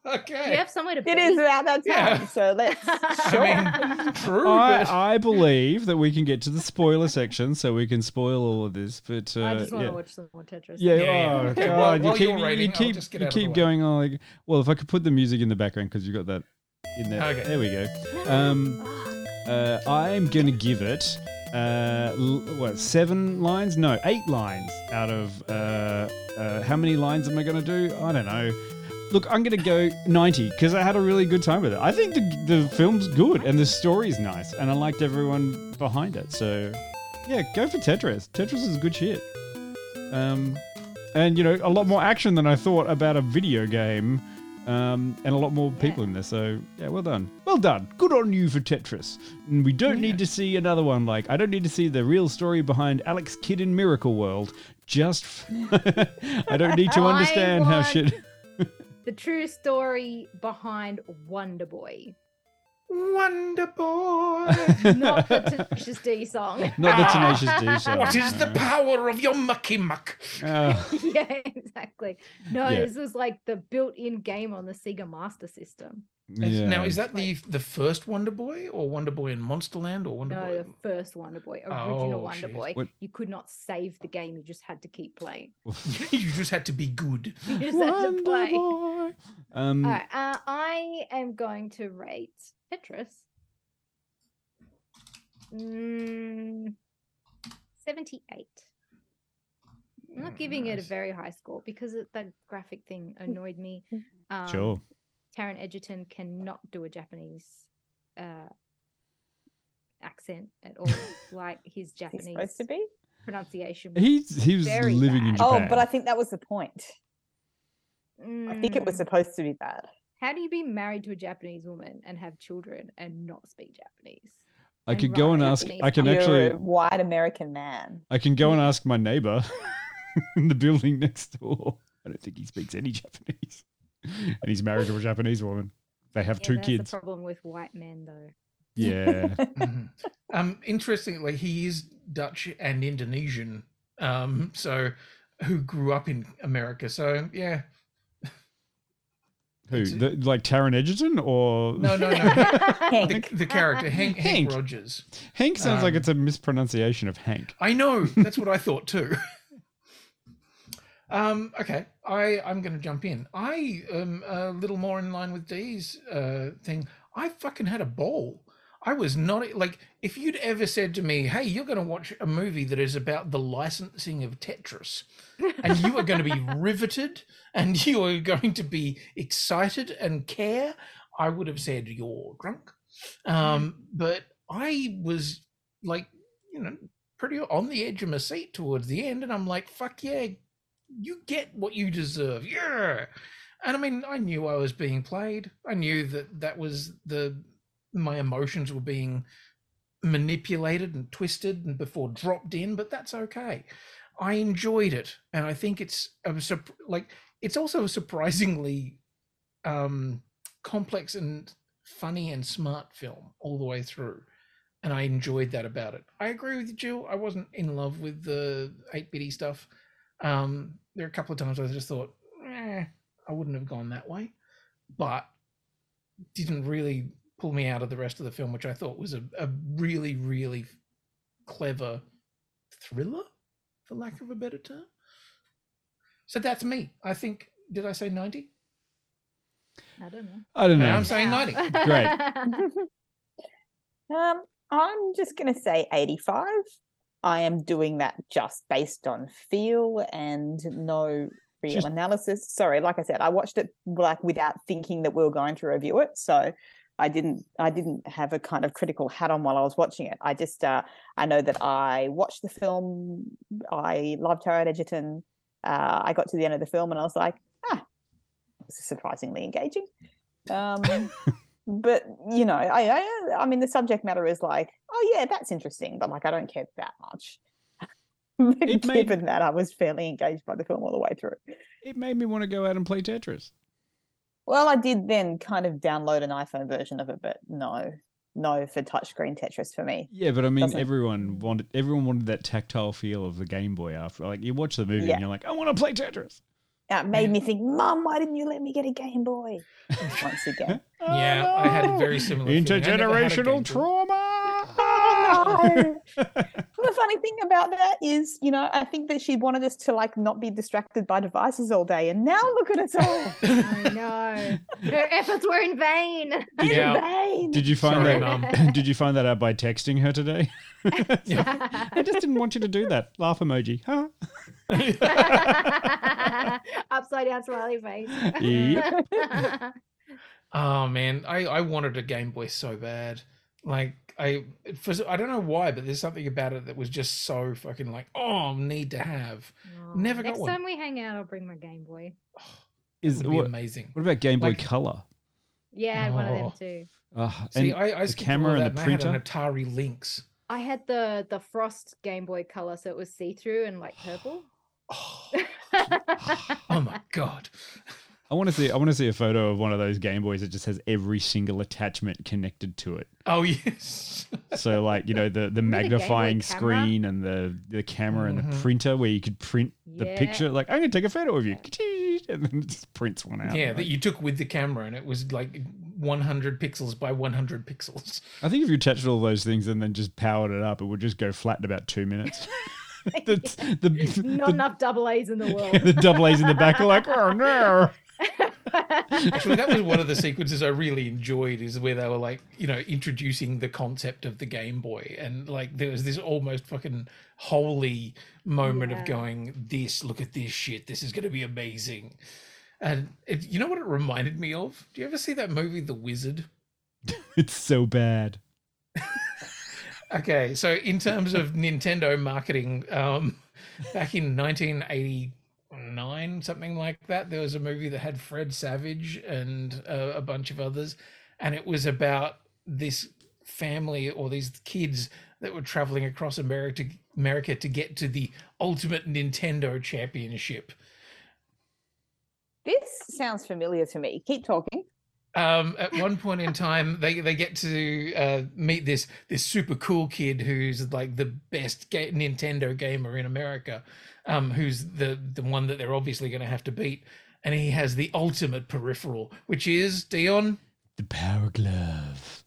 Okay. Do you have somewhere to It is be? about that time, Yeah. so let's. Sure. I mean, true, but I, I believe that we can get to the spoiler section, so we can spoil all of this. But uh, I just want yeah. to watch some more Tetris. Yeah, Yeah, yeah. oh Okay, god, while- you keep, you're you rating, I'll keep, just get you out of the keep way. going on like, well, if I could put the music in the background because you got that in there. Okay. There we go. Um, uh, I'm gonna give it uh, l- what seven lines? No, eight lines out of uh, uh, how many lines am I gonna do? I don't know. Look, I'm gonna go 90 because I had a really good time with it. I think the, the film's good and the story's nice, and I liked everyone behind it. So, yeah, go for Tetris. Tetris is good shit. Um, and you know, a lot more action than I thought about a video game, um, and a lot more people in there. So, yeah, well done. Well done. Good on you for Tetris. And we don't need to see another one like I don't need to see the real story behind Alex Kidd in Miracle World. Just f- I don't need to understand how shit The true story behind Wonder Boy. Wonder Boy. Not the Tenacious D song. Not the Tenacious D song. What is the power of your mucky muck? Oh. yeah, exactly. No, Yeah. this was like the built-in game on the Sega Master System. Is- Now, is that the the first Wonder Boy or Wonder Boy in Monsterland or Wonder No, Boy? the first Wonder Boy, original Oh, Wonder shit. Boy. What- You could not save the game; you just had to keep playing. you just had to be good. You just had to Wonder play. Boy. Um, All right, uh, I am going to rate Tetris. Mm, 78. I'm not giving it a very high score because it, that graphic thing annoyed me. Um, Sure. Taron Egerton cannot do a Japanese uh, accent at all. like his He's Japanese supposed to be. pronunciation. was He's he was very living in. Japan. Oh, but I think that was the point. I think it was Mm, supposed to be bad. How do you be married to a Japanese woman and have children and not speak Japanese? I and could go and ask. Japanese I can actually. a white American man. I can go and ask my neighbor in the building next door. I don't think he speaks any Japanese, and he's married to a Japanese woman. They have Yeah, two that's kids. the problem with white men, though. Yeah. Mhm. Um, interestingly, he is Dutch and Indonesian. Um, so who grew up in America? So yeah, Who? The, like Taron Egerton or no, no, no. the, the character Hank, Hank Hank. Rogers. Hank sounds like Um, it's a mispronunciation of Hank. I know. That's what I thought too. Um, okay, I I'm going to jump in. I am a little more in line with Dee's uh, thing. I fucking had a ball. I was not like if you'd ever said to me, "Hey, you're going to watch a movie that is about the licensing of Tetris," and you are going to be riveted and you are going to be excited and care, I would have said you're drunk. Um, but I was like, you know, pretty on the edge of my seat towards the end, and I'm like, fuck yeah, you get what you deserve, yeah. And I mean, I knew I was being played. I knew that that was the my emotions were being manipulated and twisted and before dropped in, but that's okay. I enjoyed it, and I think it's a like it's also a surprisingly um, complex and funny and smart film all the way through, and I enjoyed that about it. I agree with you, Jill. I wasn't in love with the eight bitty stuff. Um, there are a couple of times I just thought, eh, I wouldn't have gone that way, but didn't really pull me out of the rest of the film, which I thought was a, a really, really clever thriller, for lack of a better term. So that's me. I think. Did I say ninety? I don't know. I don't know. I'm saying ninety. Great. Um, I'm just going to say 85. I am doing that just based on feel and no real Just- analysis. Sorry, like I said, I watched it like without thinking that we were going to review it, so I didn't. I didn't have a kind of critical hat on while I was watching it. I just, uh, I know that I watched the film. I loved Taron Egerton. Uh, I got to the end of the film and I was like, ah, this is surprisingly engaging. Um, but you know, I, I I mean the subject matter is like, oh yeah, that's interesting, but like I don't care that much. It made- Given that I was fairly engaged by the film all the way through. It made me want to go out and play Tetris. Well, I did then kind of download an iPhone version of it, but no, no for touchscreen Tetris for me. Yeah, but I mean, Doesn't- everyone wanted everyone wanted that tactile feel of the Game Boy after. Like you watch the movie Yeah. and you're like, I want to play Tetris. That made me think, Mum, why didn't you let me get a Game Boy? Once again. Yeah, I had a very similar feeling. I never had a Game Intergenerational trauma. No. the funny thing about that is, you know, I think that she wanted us to like not be distracted by devices all day, and now look at us all. I know. Her efforts were in vain. Did Yeah. In vain. Did you find Sorry, that? Um, did you find that out by texting her today? I just didn't want you to do that. Laugh emoji. Huh? Upside down smiley face. Yep. Oh man, I I wanted a Game Boy so bad. Like I for I don't know why, but there's something about it that was just so fucking like oh need to have. Oh, Never got one. Next time we hang out, I'll bring my Game Boy. Is Would what, amazing. what about Game Boy Like- Color? Yeah, I had one of them Oh. too. Uh, See, and I, I the camera and that the and I had printer. an Atari Lynx. I had the the frost Game Boy Color, so it was see through and like purple. Oh my god. I want to see. I want to see a photo of one of those Game Boys that just has every single attachment connected to it. Oh yes. So, like you know, the the Game Boy magnifying camera? screen and the the camera and the Mhm. printer where you could print the picture. Like, I'm gonna take a photo of you, and then it just prints one out. yeah, Like, that you took with the camera, and it was like 100 pixels by 100 pixels. I think if you attached all those things and then just powered it up, it would just go flat in about two minutes. the, the, Not the, enough double A's in the world. the double A's in the back are like, oh no. Actually, that was one of the sequences I really enjoyed. Is where they were like, you know, introducing the concept of the Game Boy, and like there was this almost fucking holy moment Yeah. of going, "This, look at this shit. This is going to be amazing." And it, you know what it reminded me of? Do you ever see that movie, The Wizard? It's so bad. Okay, so in terms of Nintendo marketing, um, back in 1989, something like that, there was a movie that had Fred Savage and uh, a bunch of others, and it was about this family or these kids that were traveling across America to, America to get to the ultimate Nintendo Championship. This sounds familiar to me. Keep talking. Um, at one point in time, they they get to uh, meet this this super cool kid who's like the best ga- Nintendo gamer in America, um, who's the the one that they're obviously going to have to beat, and he has the ultimate peripheral, which is Dion. The Power Glove.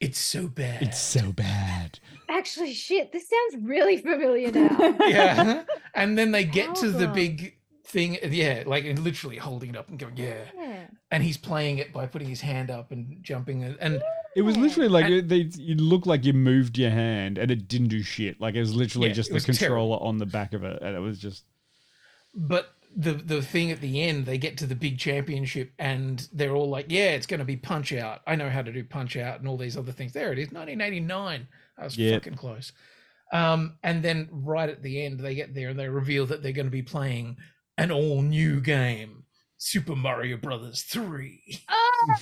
It's so bad. It's so bad. Actually, shit, this sounds really familiar now. yeah, and then they get to the big thing. Yeah, like and literally holding it up and going, yeah. Yeah. And he's playing it by putting his hand up and jumping and, and It was literally like it, they, you look like you moved your hand and it didn't do shit. Like it was literally Yeah, just it the controller terrible. on the back of it, and it was just but the the thing at the end they get to the big championship and they're all like yeah it's going to be punch out i know how to do punch out and all these other things there it is 1989 i was Yep. fucking close um and then right at the end they get there and they reveal that they're going to be playing an all new game super mario brothers 3 Oh.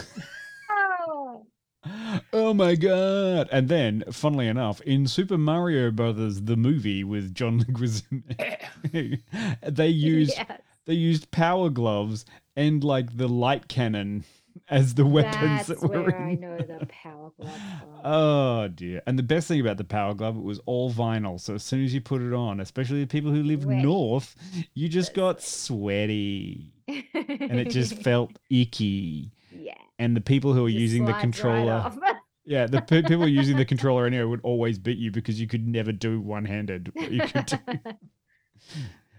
oh my god! And then, funnily enough, in Super Mario Brothers the movie with John Leguizamo, they used Yes. they used power gloves and like the light cannon as the weapons That's that were where I know the power glove from. Oh dear! And the best thing about the Power Glove, it was all vinyl. So as soon as you put it on, especially the people who live north, you just got sweaty, and it just felt icky. yeah. And the people who were Just using the right controller, off. yeah, the pe- people using the controller anyway would always beat you because you could never do one handed what you could do.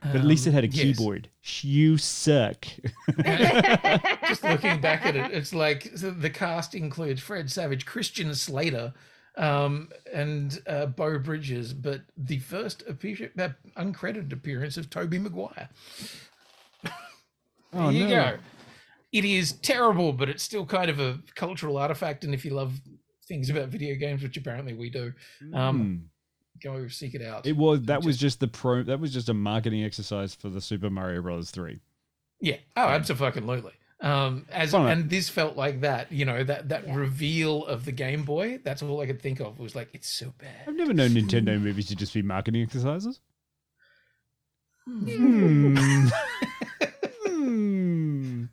But at least it Um, had a yes. keyboard. You suck. just looking back at it it's like the cast includes fred savage christian slater um, and uh, Beau Bridges, but the first appear- uh, uncredited appearance of Tobey Maguire. there Oh, you no. go. It is terrible, but it's still kind of a cultural artifact. And if you love things about video games, which apparently we do, um, go seek it out. Hmm. It was that was just the pro. That was just a marketing exercise for the Super Mario Brothers three. Yeah. Oh, absolutely. Um, as Fun. and this felt like that, you know, that that reveal of the Game Boy. That's all I could think of was like, it's so bad. I've never known Nintendo movies to just be marketing exercises. Hmm. Hmm.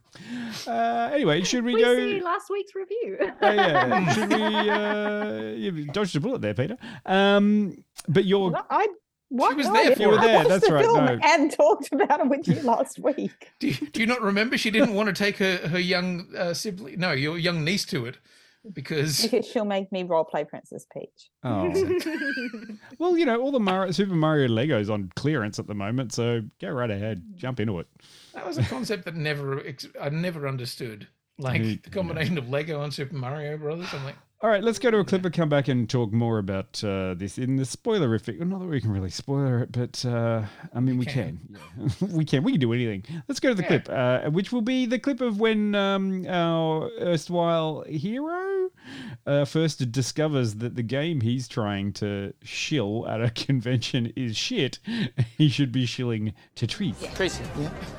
Uh, anyway, should we, We go? see last week's review. Oh, yeah. Should we? Uh, you dodged a bullet there, Peter. Um, but you're. No, I what? was No, there I for didn't. You were I there, watched that's the right, film no. And talked about it with you last week. Do you, do you not remember she didn't want to take her her young uh, sibling, no, your young niece to it because Because she'll make me role play Princess Peach. Oh. well, you know, all the Mario, Super Mario Legos on clearance at the moment, so go right ahead, jump into it. that was a concept that never I never understood. Like the combination of Lego and Super Mario Brothers. I'm like, All right, let's go to a clip and come back and talk more about uh, this in the spoilerific. Not that we can really spoiler it, but uh, I mean, we, can. Yeah. we can. We can do anything. Let's go to the Yeah. clip, uh, which will be the clip of when um, our erstwhile hero uh, first discovers that the game he's trying to shill at a convention is shit. He should be shilling Tetris. Tracy.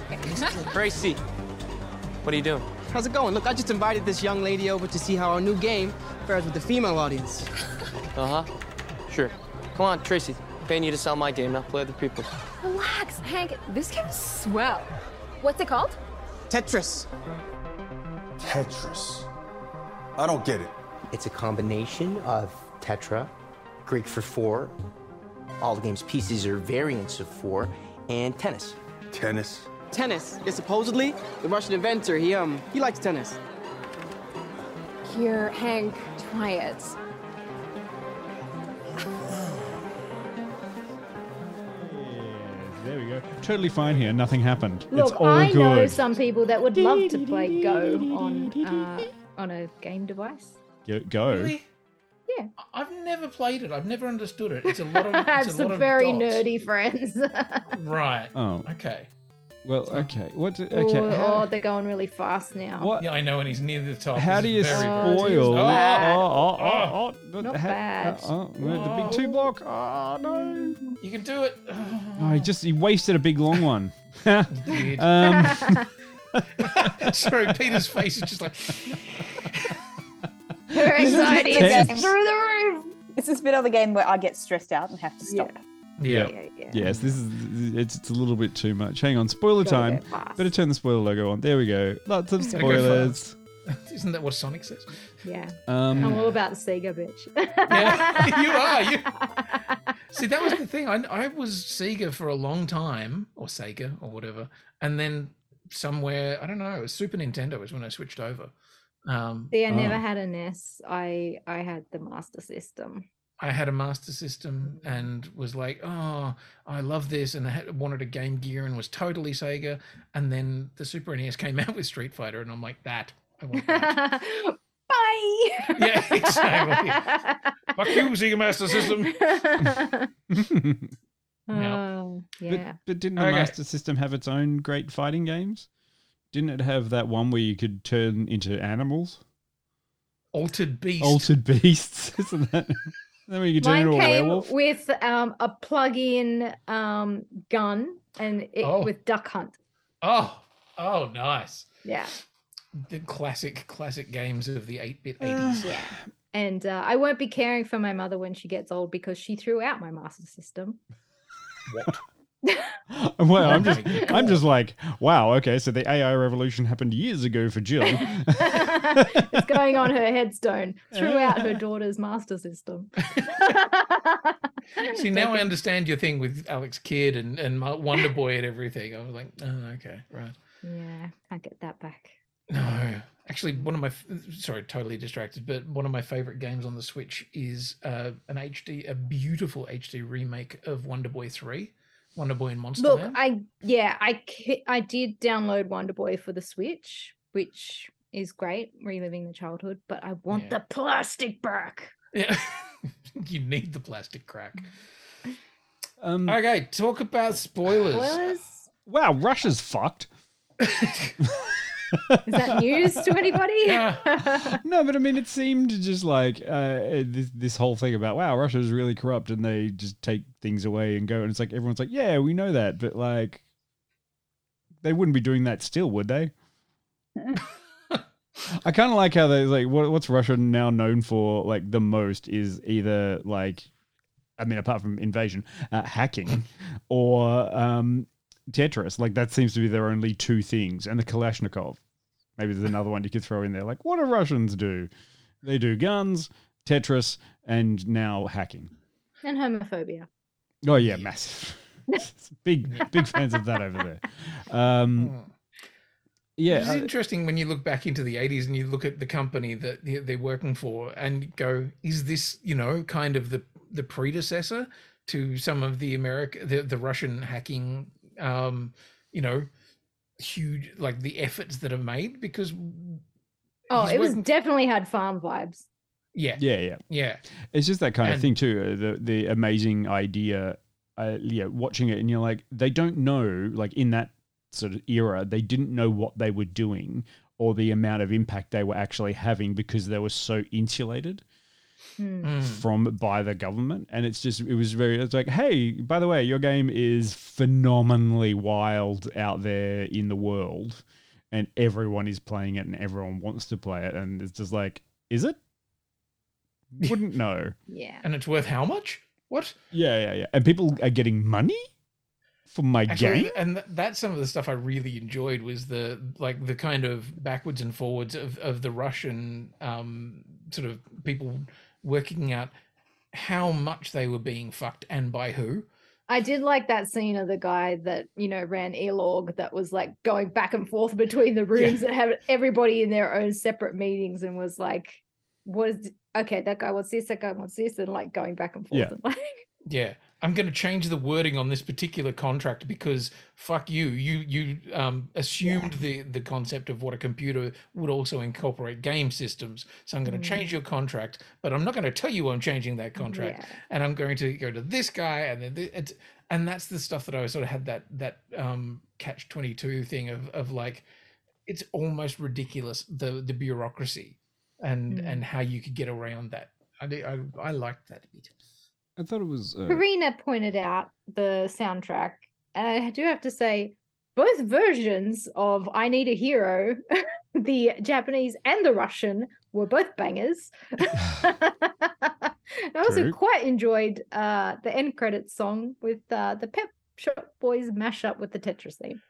Tracy. What are you doing? How's it going? Look, I just invited this young lady over to see how our new game fares with the female audience. Uh huh. Sure. Come on, Tracy. Paying you to sell my game, not play other people's. Relax, Hank. This game is swell. What's it called? Tetris. Tetris. I don't get it. It's a combination of tetra, Greek for four, all the game's pieces are variants of four, and tennis. Tennis? Tennis. Yeah, supposedly, the Russian inventor, he, um, he likes tennis. Here, Hank, try it. There we go. Totally fine here. Nothing happened. it's Look, all I good. know some people that would love to play Go on uh, on a game device. Go. go. Really? Yeah. I've never played it. I've never understood it. It's a lot of. I have some very dots. nerdy friends. Right. Oh. Okay. Well, okay. What? do- oh, Okay. how- oh, they're going really fast now. What? Yeah, I know, and he's near the top. How This do you very, Oh, very- spoil? Oh, oh, oh, oh, oh, Not ha- bad. Oh, oh, the big two block. Oh no! You can do it. Oh, he just he wasted a big long one. um, Sorry, Peter's face is just like. Her anxiety is Ten. through the roof. It's this bit of the game where I get stressed out and have to stop. Yeah. Yeah, yes, this is it's, it's a little bit too much. Hang on, spoiler Gotta time. go fast. Better turn the spoiler logo on. There we go. Lots of Gotta go spoilers. Isn't that what Sonic says? Yeah. Um, I'm all about the Sega bitch. Yeah, you are. You... See, that was the thing. I, I was Sega for a long time, or Sega, or whatever, and then somewhere I don't know. It was Super Nintendo was when I switched over. Um, See, I never Oh. had a NES. I I had the Master System. I had a Master System and was like, oh, I love this, and I had, wanted a Game Gear and was totally Sega. And then the Super NES came out with Street Fighter, and I'm like, that. I want that. Bye. yeah, exactly. Fuck you, Sega Master System. Oh, yeah. But, but didn't the Okay. Master System have its own great fighting games? Didn't it have that one where you could turn into animals? Altered Beast. Altered beasts, isn't that? Then you could turn Mine into a came werewolf. with um, a plug-in um, gun and it, Oh. with Duck Hunt. Oh, oh, nice. Yeah. The classic, classic games of the 8 bit 80s. Yeah. And uh, I won't be caring for my mother when she gets old because she threw out my Master System. What? Well, I'm just, I'm just like, wow. Okay, so the AI revolution happened years ago for Jill. it's going on her headstone. throughout her daughter's Master System. See, now I understand your thing with Alex Kidd and, and Wonder Boy and everything. I was like, oh, okay, right. Yeah, can't get that back. No, actually, one of my sorry, totally distracted, but one of my favorite games on the Switch is uh, an HD, a beautiful HD remake of Wonder Boy Three, Wonder Boy and Monster Look, Man. I yeah, I I did download Wonder Boy for the Switch, which is great, reliving the childhood. But I want Yeah. the plastic back. Yeah, you need the plastic crack. Um, Okay, talk about spoilers. Spoilers? wow, Russia's fucked. Is that news to anybody? No, but I mean, it seemed just like uh, this, this whole thing about wow, Russia's really corrupt and they just take things away and go, and it's like everyone's like, yeah, we know that, but like, they wouldn't be doing that still, would they? I kind of like how they like what, what's Russia now known for like the most is either like, I mean, apart from invasion, uh, hacking, or um, Tetris. Like that seems to be their only two things, and the Kalashnikov. Maybe there's another one you could throw in there. Like, what do Russians do? They do guns, Tetris, and now hacking. and homophobia. Oh yeah, massive. big big fans of that over there. Um, yeah, It's interesting when you look back into the 80s and you look at the company that they- they're working for and go, is this, you know, kind of the the predecessor to some of the America the, the Russian hacking um, you know, huge like the efforts that are made because Oh, it was definitely had farm vibes. yeah. yeah, yeah. Yeah. It's just that kind of thing too. uh, The the amazing idea, uh, yeah, watching it and you're like, they don't know, like in that sort of era, they didn't know what they were doing or the amount of impact they were actually having because they were so insulated Hmm. Mm. from by the government. And it's just, it was very, it's like, hey, by the way, your game is phenomenally wild out there in the world. and everyone is playing it and everyone wants to play it and it's just like is it wouldn't know Yeah. And it's worth how much? What? yeah yeah yeah and people are getting money for my Actually, game and th- that's some of the stuff I really enjoyed was the like the kind of backwards and forwards of, of the Russian um, sort of people working out how much they were being fucked and by who. I did like that scene of the guy that, you know, ran Elorg that was like going back and forth between the rooms and had everybody in their own separate meetings and was like, what is okay, that guy wants this, that guy wants this, and like going back and forth. Yeah. And like, Yeah, I'm going to change the wording on this particular contract because fuck you. You you um, assumed the the concept of what a computer would also incorporate game systems. So I'm going to Mm. change your contract, but I'm not going to tell you I'm changing that contract. Yeah. And I'm going to go to this guy, and then thi- it's and that's the stuff that I sort of had that that um, catch twenty two thing of of like it's almost ridiculous the the bureaucracy and Mm. and how you could get around that. I I, I liked that bit. I thought it was uh, Karina pointed out the soundtrack, and I do have to say, both versions of I Need a Hero, the Japanese and the Russian, were both bangers. I also True. quite enjoyed uh, the end credits song with uh, the Pet Shop Boys mashup with the Tetris theme.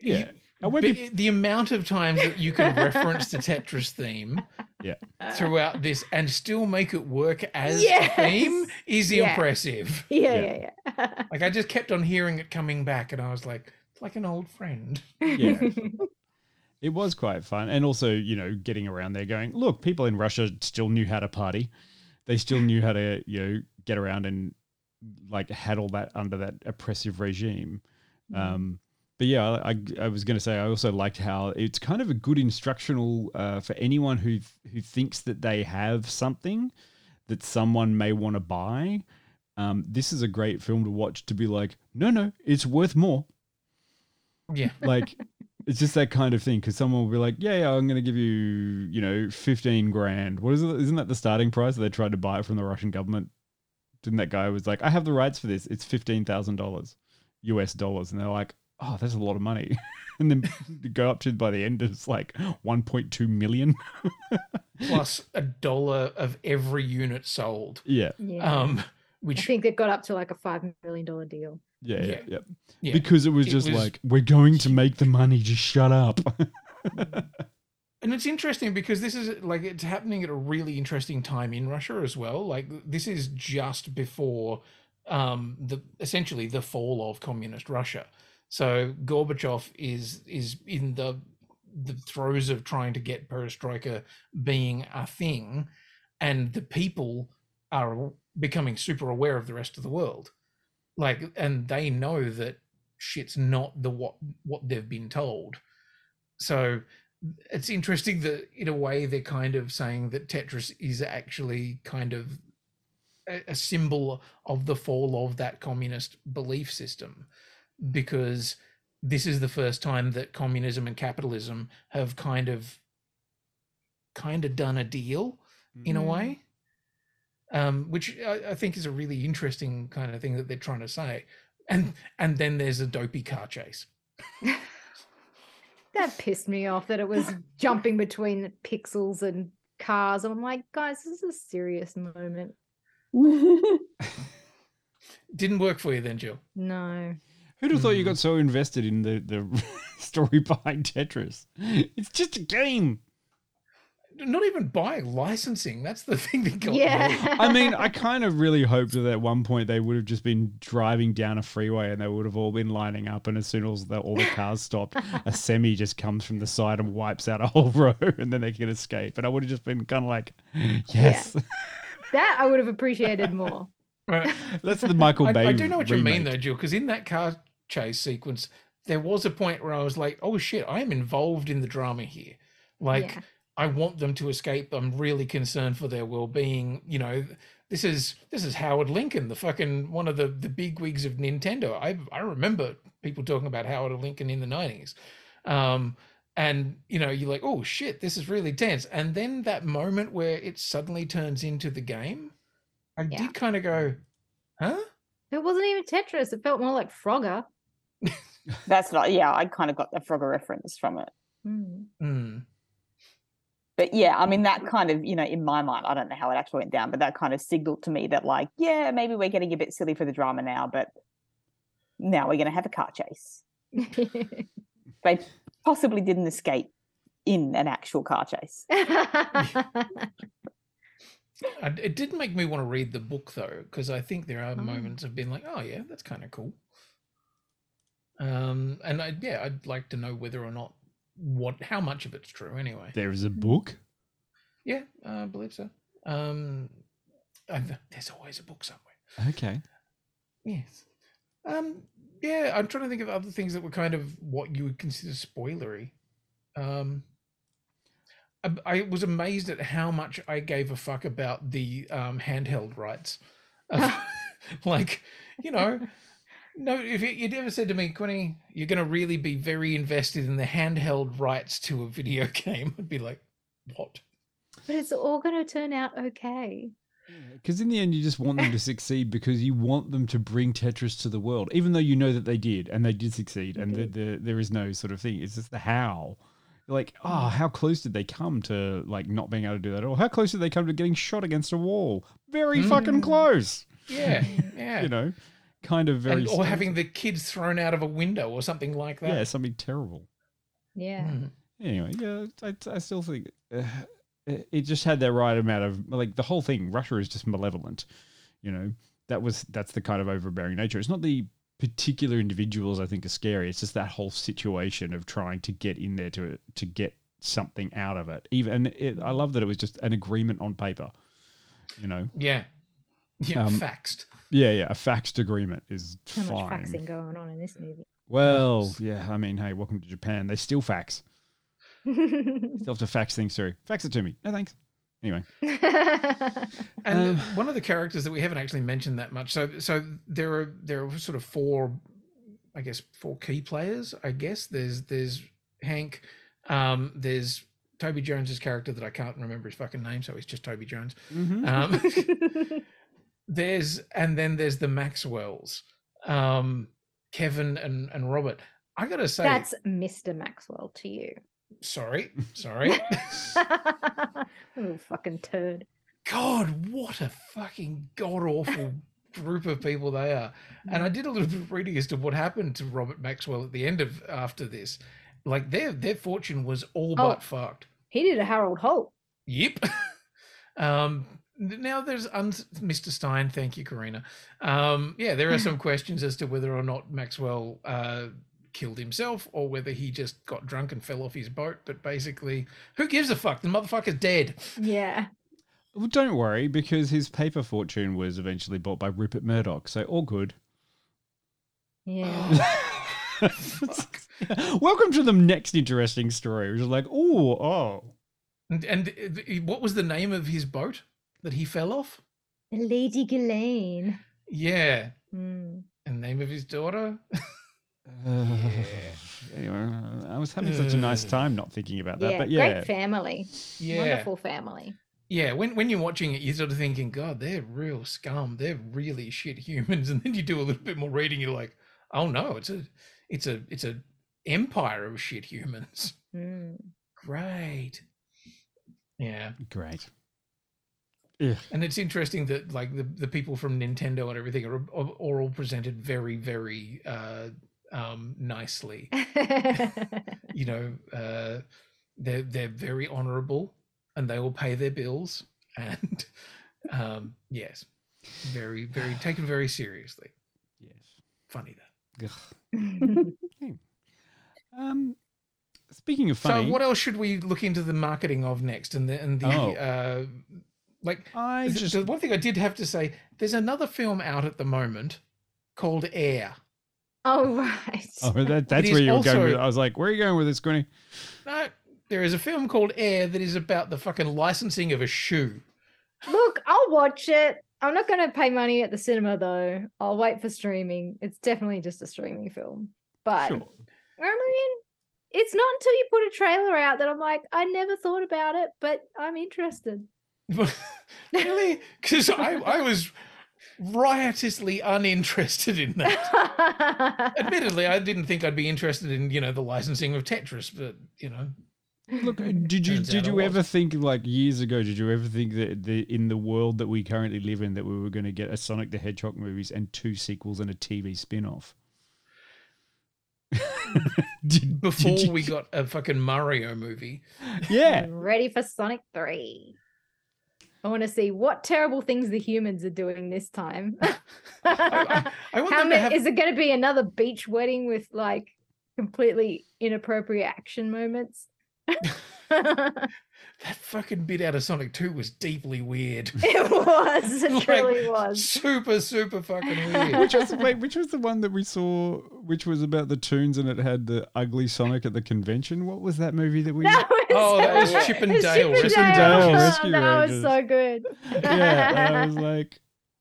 yeah and when But peop- the amount of times that you can reference the Tetris theme yeah throughout this and still make it work as Yes. a theme is Yeah. impressive. Yeah, Yeah. yeah, yeah. Like I just kept on hearing it coming back, and I was like, it's like an old friend. yeah it was quite fun and also you know getting around there going look people in russia still knew how to party they still knew how to you know get around and like had all that under that oppressive regime um but yeah i, I, was going to say i also liked how it's kind of a good instructional uh, for anyone who who thinks that they have something that someone may want to buy. Um, this is a great film to watch to be like no no it's worth more. Yeah. like it's just that kind of thing because someone will be like yeah, yeah i'm going to give you you know 15 grand. What is it isn't that the starting price they tried to buy it from the russian government? Didn't that guy was like i have the rights for this. It's $15000 us dollars. And they're like oh that's a lot of money and then go up to by the end it's like 1.2 million Plus a dollar of every unit sold. yeah Yeah. Um, I which think it got up to like a five million dollar deal. yeah yeah Yeah. yeah, Yeah. because it was It just was- like we're going to make the money just shut up and it's interesting because this is like it's happening at a really interesting time in Russia as well. Like this is just before um the essentially the fall of communist Russia. So Gorbachev is is in the the throes of trying to get perestroika being a thing and the people are becoming super aware of the rest of the world. Like and they know that shit's not the what what they've been told. So it's interesting that in a way they're kind of saying that Tetris is actually kind of a, a symbol of the fall of that communist belief system because this is the first time that communism and capitalism have kind of kind of done a deal in a Mm. way um, which I, I think is a really interesting kind of thing that they're trying to say and and then there's a dopey car chase That pissed me off that it was jumping between pixels and cars. And I'm like, guys, this is a serious moment. didn't work for you then jill No. Who'd have thought you Hmm. got so invested in the, the story behind Tetris? It's just a game. not even buying licensing. That's the thing that got me. Yeah. I mean, I kind of really hoped that at one point they would have just been driving down a freeway and they would have all been lining up. And as soon as the, all the cars stopped, a semi just comes from the side and wipes out a whole row and then they can escape. And I would have just been kind of like, yes. That I would have appreciated more. Right. That's the Michael Bay I do know what you mean though, Jill, because in that car chase sequence, there was a point where I was like, "Oh shit, I am involved in the drama here. Like, Yeah. I want them to escape. I'm really concerned for their well-being. You know, this is this is Howard Lincoln, the fucking one of the the big wigs of Nintendo. I I remember people talking about Howard Lincoln in the nineties. Um, and you know, you're like, oh shit, this is really tense. And then that moment where it suddenly turns into the game, I Yeah. did kind of go, huh? It wasn't even Tetris. It felt more like Frogger. That's not. Yeah, I kind of got the Frogger reference from it. Mm. But yeah, I mean that kind of, you know, in my mind, I don't know how it actually went down, but that kind of signaled to me that like, yeah, maybe we're getting a bit silly for the drama now, but now we're going to have a car chase. they possibly didn't escape in an actual car chase. I, it did make me want to read the book though, because I think there are Oh. moments of being like, oh yeah, that's kind of cool. Um, and I, yeah, I'd like to know whether or not what how much of it's true anyway. There is a book. Yeah, uh, I believe so. Um, I've, there's always a book somewhere. Okay. Yes. Um, yeah, I'm trying to think of other things that were kind of what you would consider spoilery. Um, I, I was amazed at how much I gave a fuck about the um, handheld rights. Like, you know, no, if you- you'd ever said to me, Quinny, you're going to really be very invested in the handheld rights to a video game, I'd be like, what? But it's all going to turn out okay. Because in the end, you just want them to succeed because you want them to bring Tetris to the world, even though you know that they did and they did succeed, and the, the, there is no sort of thing. It's just the how. Like, oh, how close did they come to like not being able to do that, or how close did they come to getting shot against a wall? Very mm. fucking close. Yeah, yeah. you know, kind of very. And- or having the kids thrown out of a window or something like that. yeah, something terrible. Yeah. Hmm. Anyway, yeah, I, I still think uh, it it just had that right amount of like the whole thing. Russia is just malevolent, you know. That was that's the kind of overbearing nature. It's not the particular individuals I think are scary. It's just that whole situation of trying to get in there to to get something out of it. Even it, I love that it was just an agreement on paper. You know. Yeah. Yeah, Um, faxed. Yeah, yeah. A faxed agreement is So much faxing going on in this movie. Well, yeah. I mean, hey, welcome to Japan. They still fax. Still have to fax things through. Fax it to me. No thanks. Anyway. And Um, one of the characters that we haven't actually mentioned that much. So so there are there are sort of four, I guess four key players. I guess there's there's Hank, um, there's Toby Jones's character that I can't remember his fucking name, so he's just Toby Jones. Mhm. Um, there's and then there's the Maxwells, um, Kevin and and Robert. I gotta say, That's Mr. Maxwell to you. sorry, sorry. Little fucking turd. God, what a fucking god awful group of people they are. And I did a little bit of reading as to what happened to Robert Maxwell at the end of after this. Like their their fortune was all Oh. but fucked. He did a Harold Holt. Yep. um now there's un- Mr. Stein, thank you, Karina. Um, yeah, there are some questions as to whether or not Maxwell uh, killed himself or whether he just got drunk and fell off his boat. But basically, who gives a fuck? The motherfucker's dead. Yeah. Well, don't worry, because his paper fortune was eventually bought by Rupert Murdoch, so all good. Yeah. Welcome to the next interesting story, which is like, oh, oh. And, and uh, what was the name of his boat that he fell off? Lady Ghislaine. Yeah. Hmm. And name of his daughter? Uh, Anyway, I was having such a nice time not thinking about that, yeah, but yeah. great family. Yeah. Wonderful family. Yeah, when when you're watching it, you're sort of thinking, God, they're real scum. They're really shit humans. And then you do a little bit more reading, you're like, oh no, it's a it's a it's a empire of shit humans. Hmm. Great. Yeah. Great. And it's interesting that like the, the people from Nintendo and everything are, are, are all presented very, very uh um nicely. you know, uh they're they're very honorable and they all pay their bills and um yes. Very, very taken very seriously. Yes. Funny that. Um, speaking of funny, So what else should we look into the marketing of next and the and the Oh. uh like I th- just- the one thing I did have to say, there's another film out at the moment called Air. Oh right. oh, that, that's where you were going with also- it. I was like, where are you going with this, Quinny? No, there is a film called Air that is about the fucking licensing of a shoe. Look, I'll watch it. I'm not going to pay money at the cinema though. I'll wait for streaming. It's definitely just a streaming film. But Sure. I mean, it's not until you put a trailer out that I'm like, I never thought about it, but I'm interested. Really? Because I, I was riotously uninterested in that. Admittedly, I didn't think I'd be interested in you know the licensing of Tetris, but you know. Look, uh, did you did you ever think like years ago? Did you ever think that the in the world that we currently live in that we were going to get a Sonic the Hedgehog movies and two sequels and a TV spin off? Before we got a fucking Mario movie. Yeah. I'm ready for Sonic 3. I want to see what terrible things the humans are doing this time. want How them to many, have- is it going to be another beach wedding with like completely inappropriate action moments? That fucking bit out of Sonic 2 was deeply weird. It was. It Like, truly was. Super, super fucking weird. which was wait, which was the one that we saw, which was about the tunes and it had the ugly Sonic at the convention. What was that movie that we? That was Oh, that was so- Chip and Dale Chip and Dale Dale. Oh, Rescue That was so good. yeah, I was like,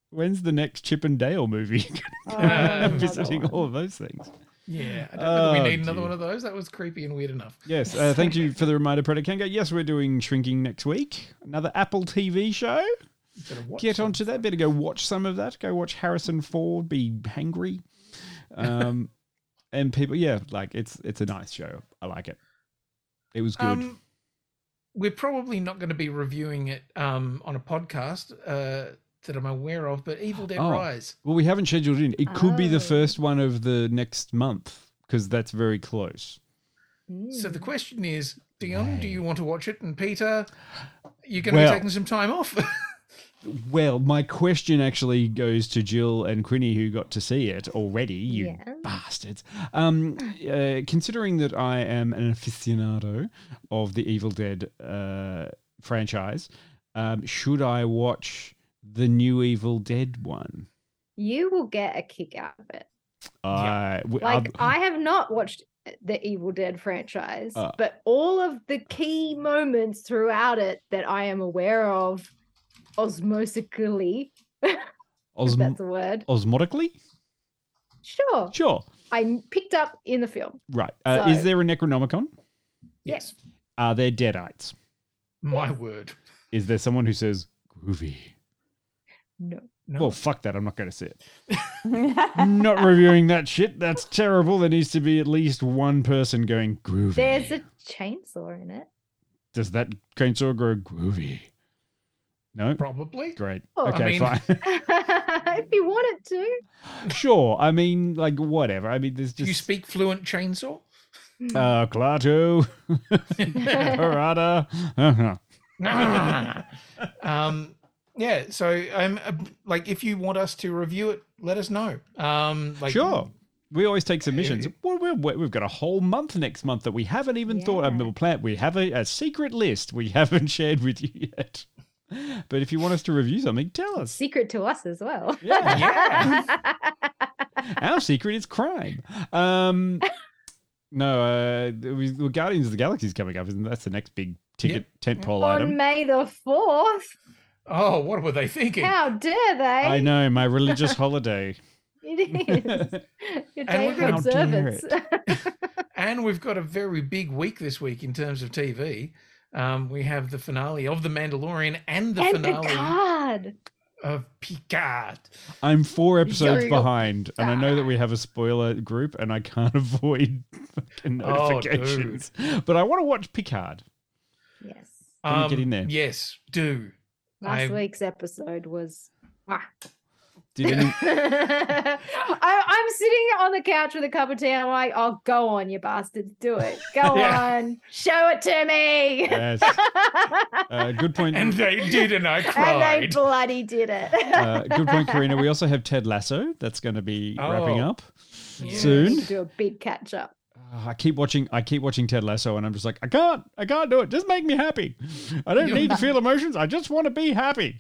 when's the next Chip and Dale movie? Oh, uh, another visiting all of those things. Yeah, I don't know we Oh, need another dear. one of those. That was creepy and weird enough. Yes, uh, thank you for the reminder, Predator Predicanga. Yes, we're doing Shrinking next week. Another Apple TV show. Get onto that. Better go watch some of that. Go watch Harrison Ford be hangry. Um, and people, yeah, like it's it's a nice show. I like it. It was good. Um, we're probably not going to be reviewing it um, on a podcast uh, that I'm aware of, but Evil Dead Oh, Rise. Well, we haven't scheduled it in. It could be Oh. the first one of the next month because that's very close. So the question is, Dion, do you want to watch it? And Peter, you're going to Well- be taking some time off. Well, my question actually goes to Jill and Quinny, who got to see it already. You Yeah. bastards. Um, uh, considering that I am an aficionado of the Evil Dead uh, franchise, um, should I watch the new Evil Dead one? You will get a kick out of it. I w- Like I've- I have not watched the Evil Dead franchise, Uh. but all of the key moments throughout it that I am aware of osmosically, if Osm- that's a word. osmotically? Sure. Sure. I picked up in the film. Right. Uh, Is there a Necronomicon? yes, Are there Deadites? my word. Is there someone who says groovy? No. No. Well, fuck that. I'm not going to see it. not reviewing that shit. That's terrible. There needs to be at least one person going groovy. There's a chainsaw in it. Does that chainsaw grow groovy? No? Probably. Great. Oh. I okay, mean- fine. if you want it to. sure. I mean, like, whatever. I mean, there's Do you speak fluent chainsaw? Uh, Klaatu. Barada. Uh-huh. um, yeah. So, um, uh, like, if you want us to review it, let us know. Um, like, Sure. We always take submissions. Well, we're, we're, we've got a whole month next month that we haven't even thought of. We'll plan. We have a, a secret list we haven't shared with you yet. But if you want us to review something, tell us. Secret to us as well. Yeah. Our secret is crime. Um, no, uh, we, well, Guardians of the Galaxy is coming up, isn't it? That's the next big ticket tentpole On item. May the 4th. Oh, what were they thinking? How dare they? I know my religious holiday. It is. Your And day we're for gonna- How dare observance. And we've got a very big week this week in terms of TV. Um, we have the finale of The Mandalorian and the and finale Picard. of Picard. I'm four episodes Yo, yo. behind, and I know that we have a spoiler group, and I can't avoid fucking Oh, notifications. but I want to watch Picard. Yes. Can you get in there? Um, Yes, do. Last I- week's episode was. Ah. Did any, I, I'm sitting on the couch with a cup of tea. And I'm like, oh, go on, you bastards. Do it. Go Yeah. on. Show it to me. Yes. uh, good point. And they did, and I cried. and they bloody did it. uh, good point, Karina. We also have Ted Lasso. That's going to be wrapping Oh. up soon. Do a big catch up. I keep watching. I keep watching Ted Lasso, and I'm just like, I can't. I can't do it. Just make me happy. I don't need to feel emotions. I just want to be happy.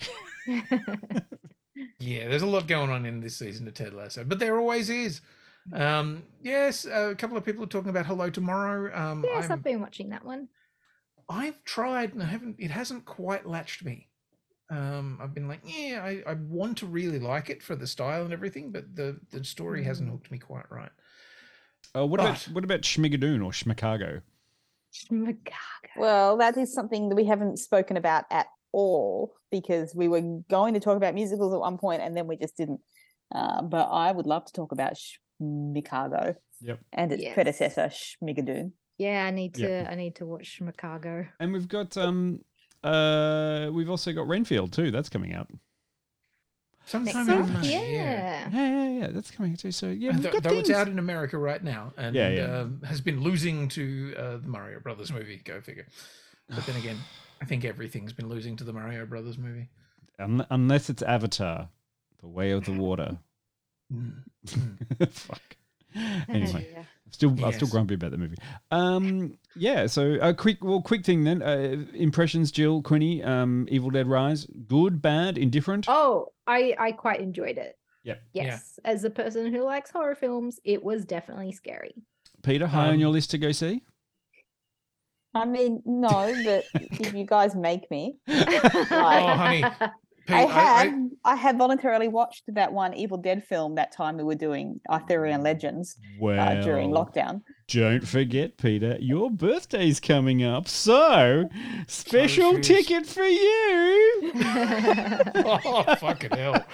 Yeah, there's a lot going on in this season of Ted Lasso, but there always is. Um, yes, a couple of people are talking about Hello Tomorrow. Um, Yes, I'm- I've been watching that one. I've tried and I haven't. It hasn't quite latched me. Um, I've been like, yeah, I, I want to really like it for the style and everything, but the the story hasn't hooked me quite right. Uh, what But- about what about Schmigadoon or Schmicago? Well, that is something that we haven't spoken about at all because we were going to talk about musicals at one point and then we just didn't. Uh, but I would love to talk about Schmicago Yep. and its Yes. predecessor, Schmigadoon. Yeah, I need to. Yeah. I need to watch Schmicago. And we've got um uh we've also got Renfield too. That's coming out. Sometime So, in May, yeah. Yeah, yeah, yeah. That's coming too. So yeah, we've Though, got though it's out in America right now, and Yeah, yeah. Um, has been losing to uh, the Mario Brothers movie. Go figure. But then again, I think everything's been losing to the Mario Brothers movie. Un- unless it's Avatar, The Way of the Water. Fuck. Anyway, Yeah. still I'm still grumpy about the movie. Um, yeah. So a quick, well, quick thing then. Uh, impressions, Jill, Quinny, um, Evil Dead Rise. Good, bad, indifferent. Oh, I I quite enjoyed it. Yep. Yes, as a person who likes horror films, it was definitely scary. Peter, high on Um, your list to go see. I mean, no, but if you guys make me, Oh, honey, Pete, I I- had I- I, had voluntarily watched that one Evil Dead film that time we were doing Arthurian Legends uh, during lockdown. Don't forget, Peter, your birthday's coming up. So, special she's- ticket for you. oh fucking hell!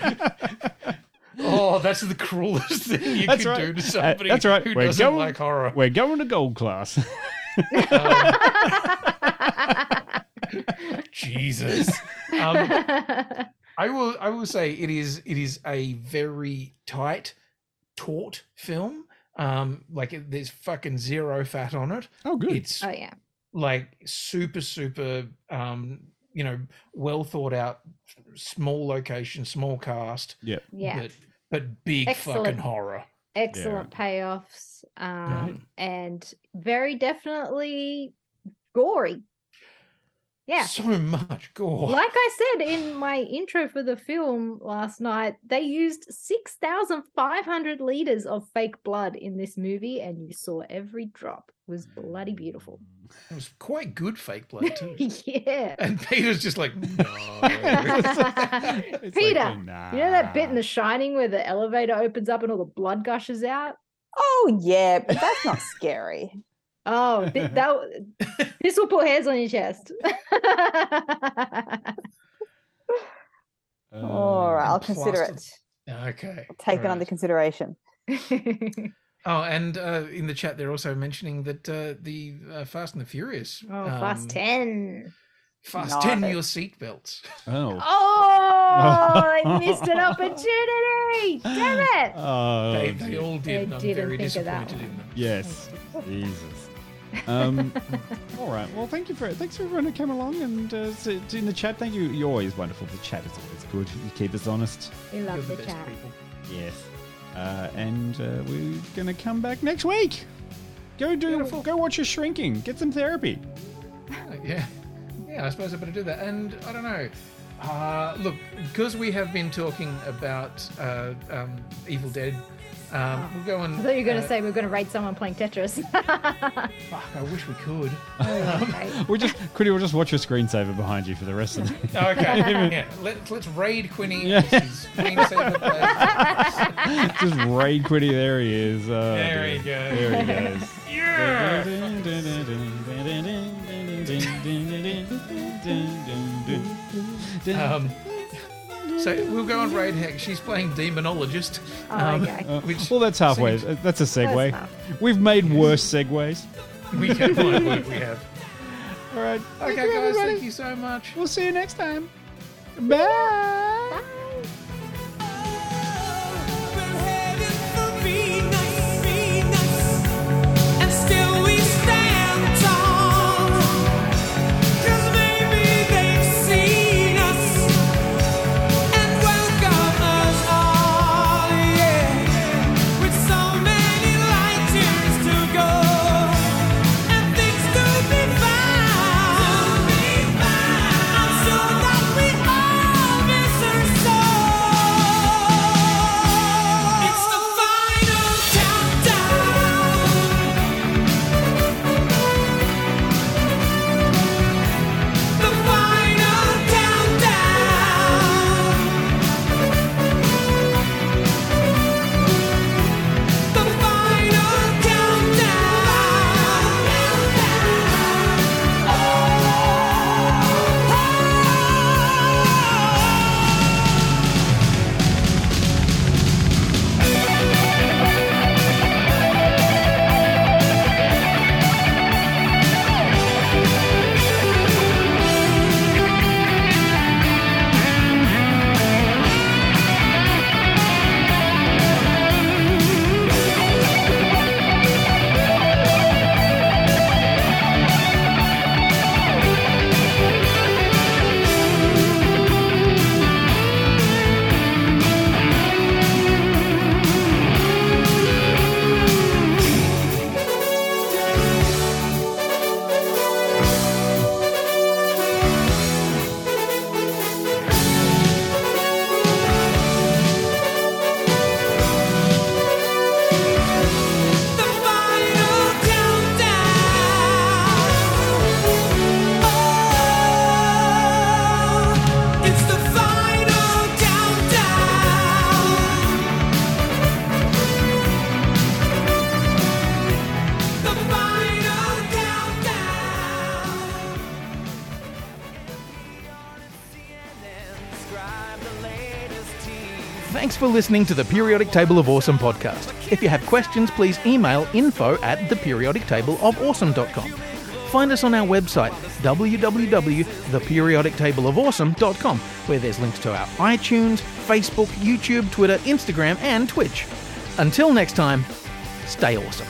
Oh, that's the cruelest thing you That's can right. do to Uh, somebody that's right. who We're doesn't going- like horror. We're going to gold class. Jesus. Um, I will. I will say it is. It is a very tight, taut film. Um, like it, there's fucking zero fat on it. Oh, good. It's oh yeah. like super, super. Um, you know, well thought out, small location, small cast. Yep. Yeah. But, but big Excellent. fucking horror. Excellent payoffs. Um, and very definitely gory. Yeah. So much gore. Like I said in my intro for the film last night, they used 6,500 liters of fake blood in this movie, and you saw every drop. It was bloody beautiful. It was quite good fake blood too. yeah. And Peter's just like, no. It's Peter, like, you know that bit in The Shining where the elevator opens up and all the blood gushes out? Oh yeah, but that's not scary. Oh, th- that, this will put hairs on your chest. All right, I'll and consider it. plastered- Okay. Take it all under consideration. Oh, and uh, in the chat, they're also mentioning that uh, the uh, Fast and the Furious. oh, fast um, 10. Fasten Nice. your seatbelts. Oh. Oh, I missed an opportunity. Damn it. Oh, they, they all did. I and I'm didn't very think of that disappointed in them. Yes. Jesus. Um, all right. Well, thank you for it. thanks for everyone who came along and uh, in the chat. Thank you. You're always wonderful. The chat is always good. You keep us honest. We You're love the the chat. people. Yes. Uh, and uh, we're gonna come back next week. Go do. Go watch your shrinking. Get some therapy. Uh, yeah. Yeah, I suppose I better do that. And I don't know. Uh, look, because we have been talking about uh, um, Evil Dead, um, we'll go and. I thought you were going to uh, say we are going to raid someone playing Tetris. Fuck, I wish we could. Okay. We just Quinny will just watch your screensaver behind you for the rest of the. Okay, yeah. Let, let's raid Quinny. Yeah. Screensaver just raid Quinny. There he is. Oh, There he goes. There he goes. Um, so we'll go on raid heck. She's playing demonologist. Oh, um, okay. Uh, which well, that's halfway. seems- That's a segue. enough. We've made worse segues. we can find what we have. All right. Okay, Thank guys, everybody. thank you so much. We'll see you next time. Bye. I'm listening to the Periodic Table of Awesome podcast. If you have questions, please email info at theperiodictableofawesome.com. Find us on our website, www.theperiodictableofawesome.com, where there's links to our iTunes, Facebook, YouTube, Twitter, Instagram, and Twitch. Until next time, stay awesome.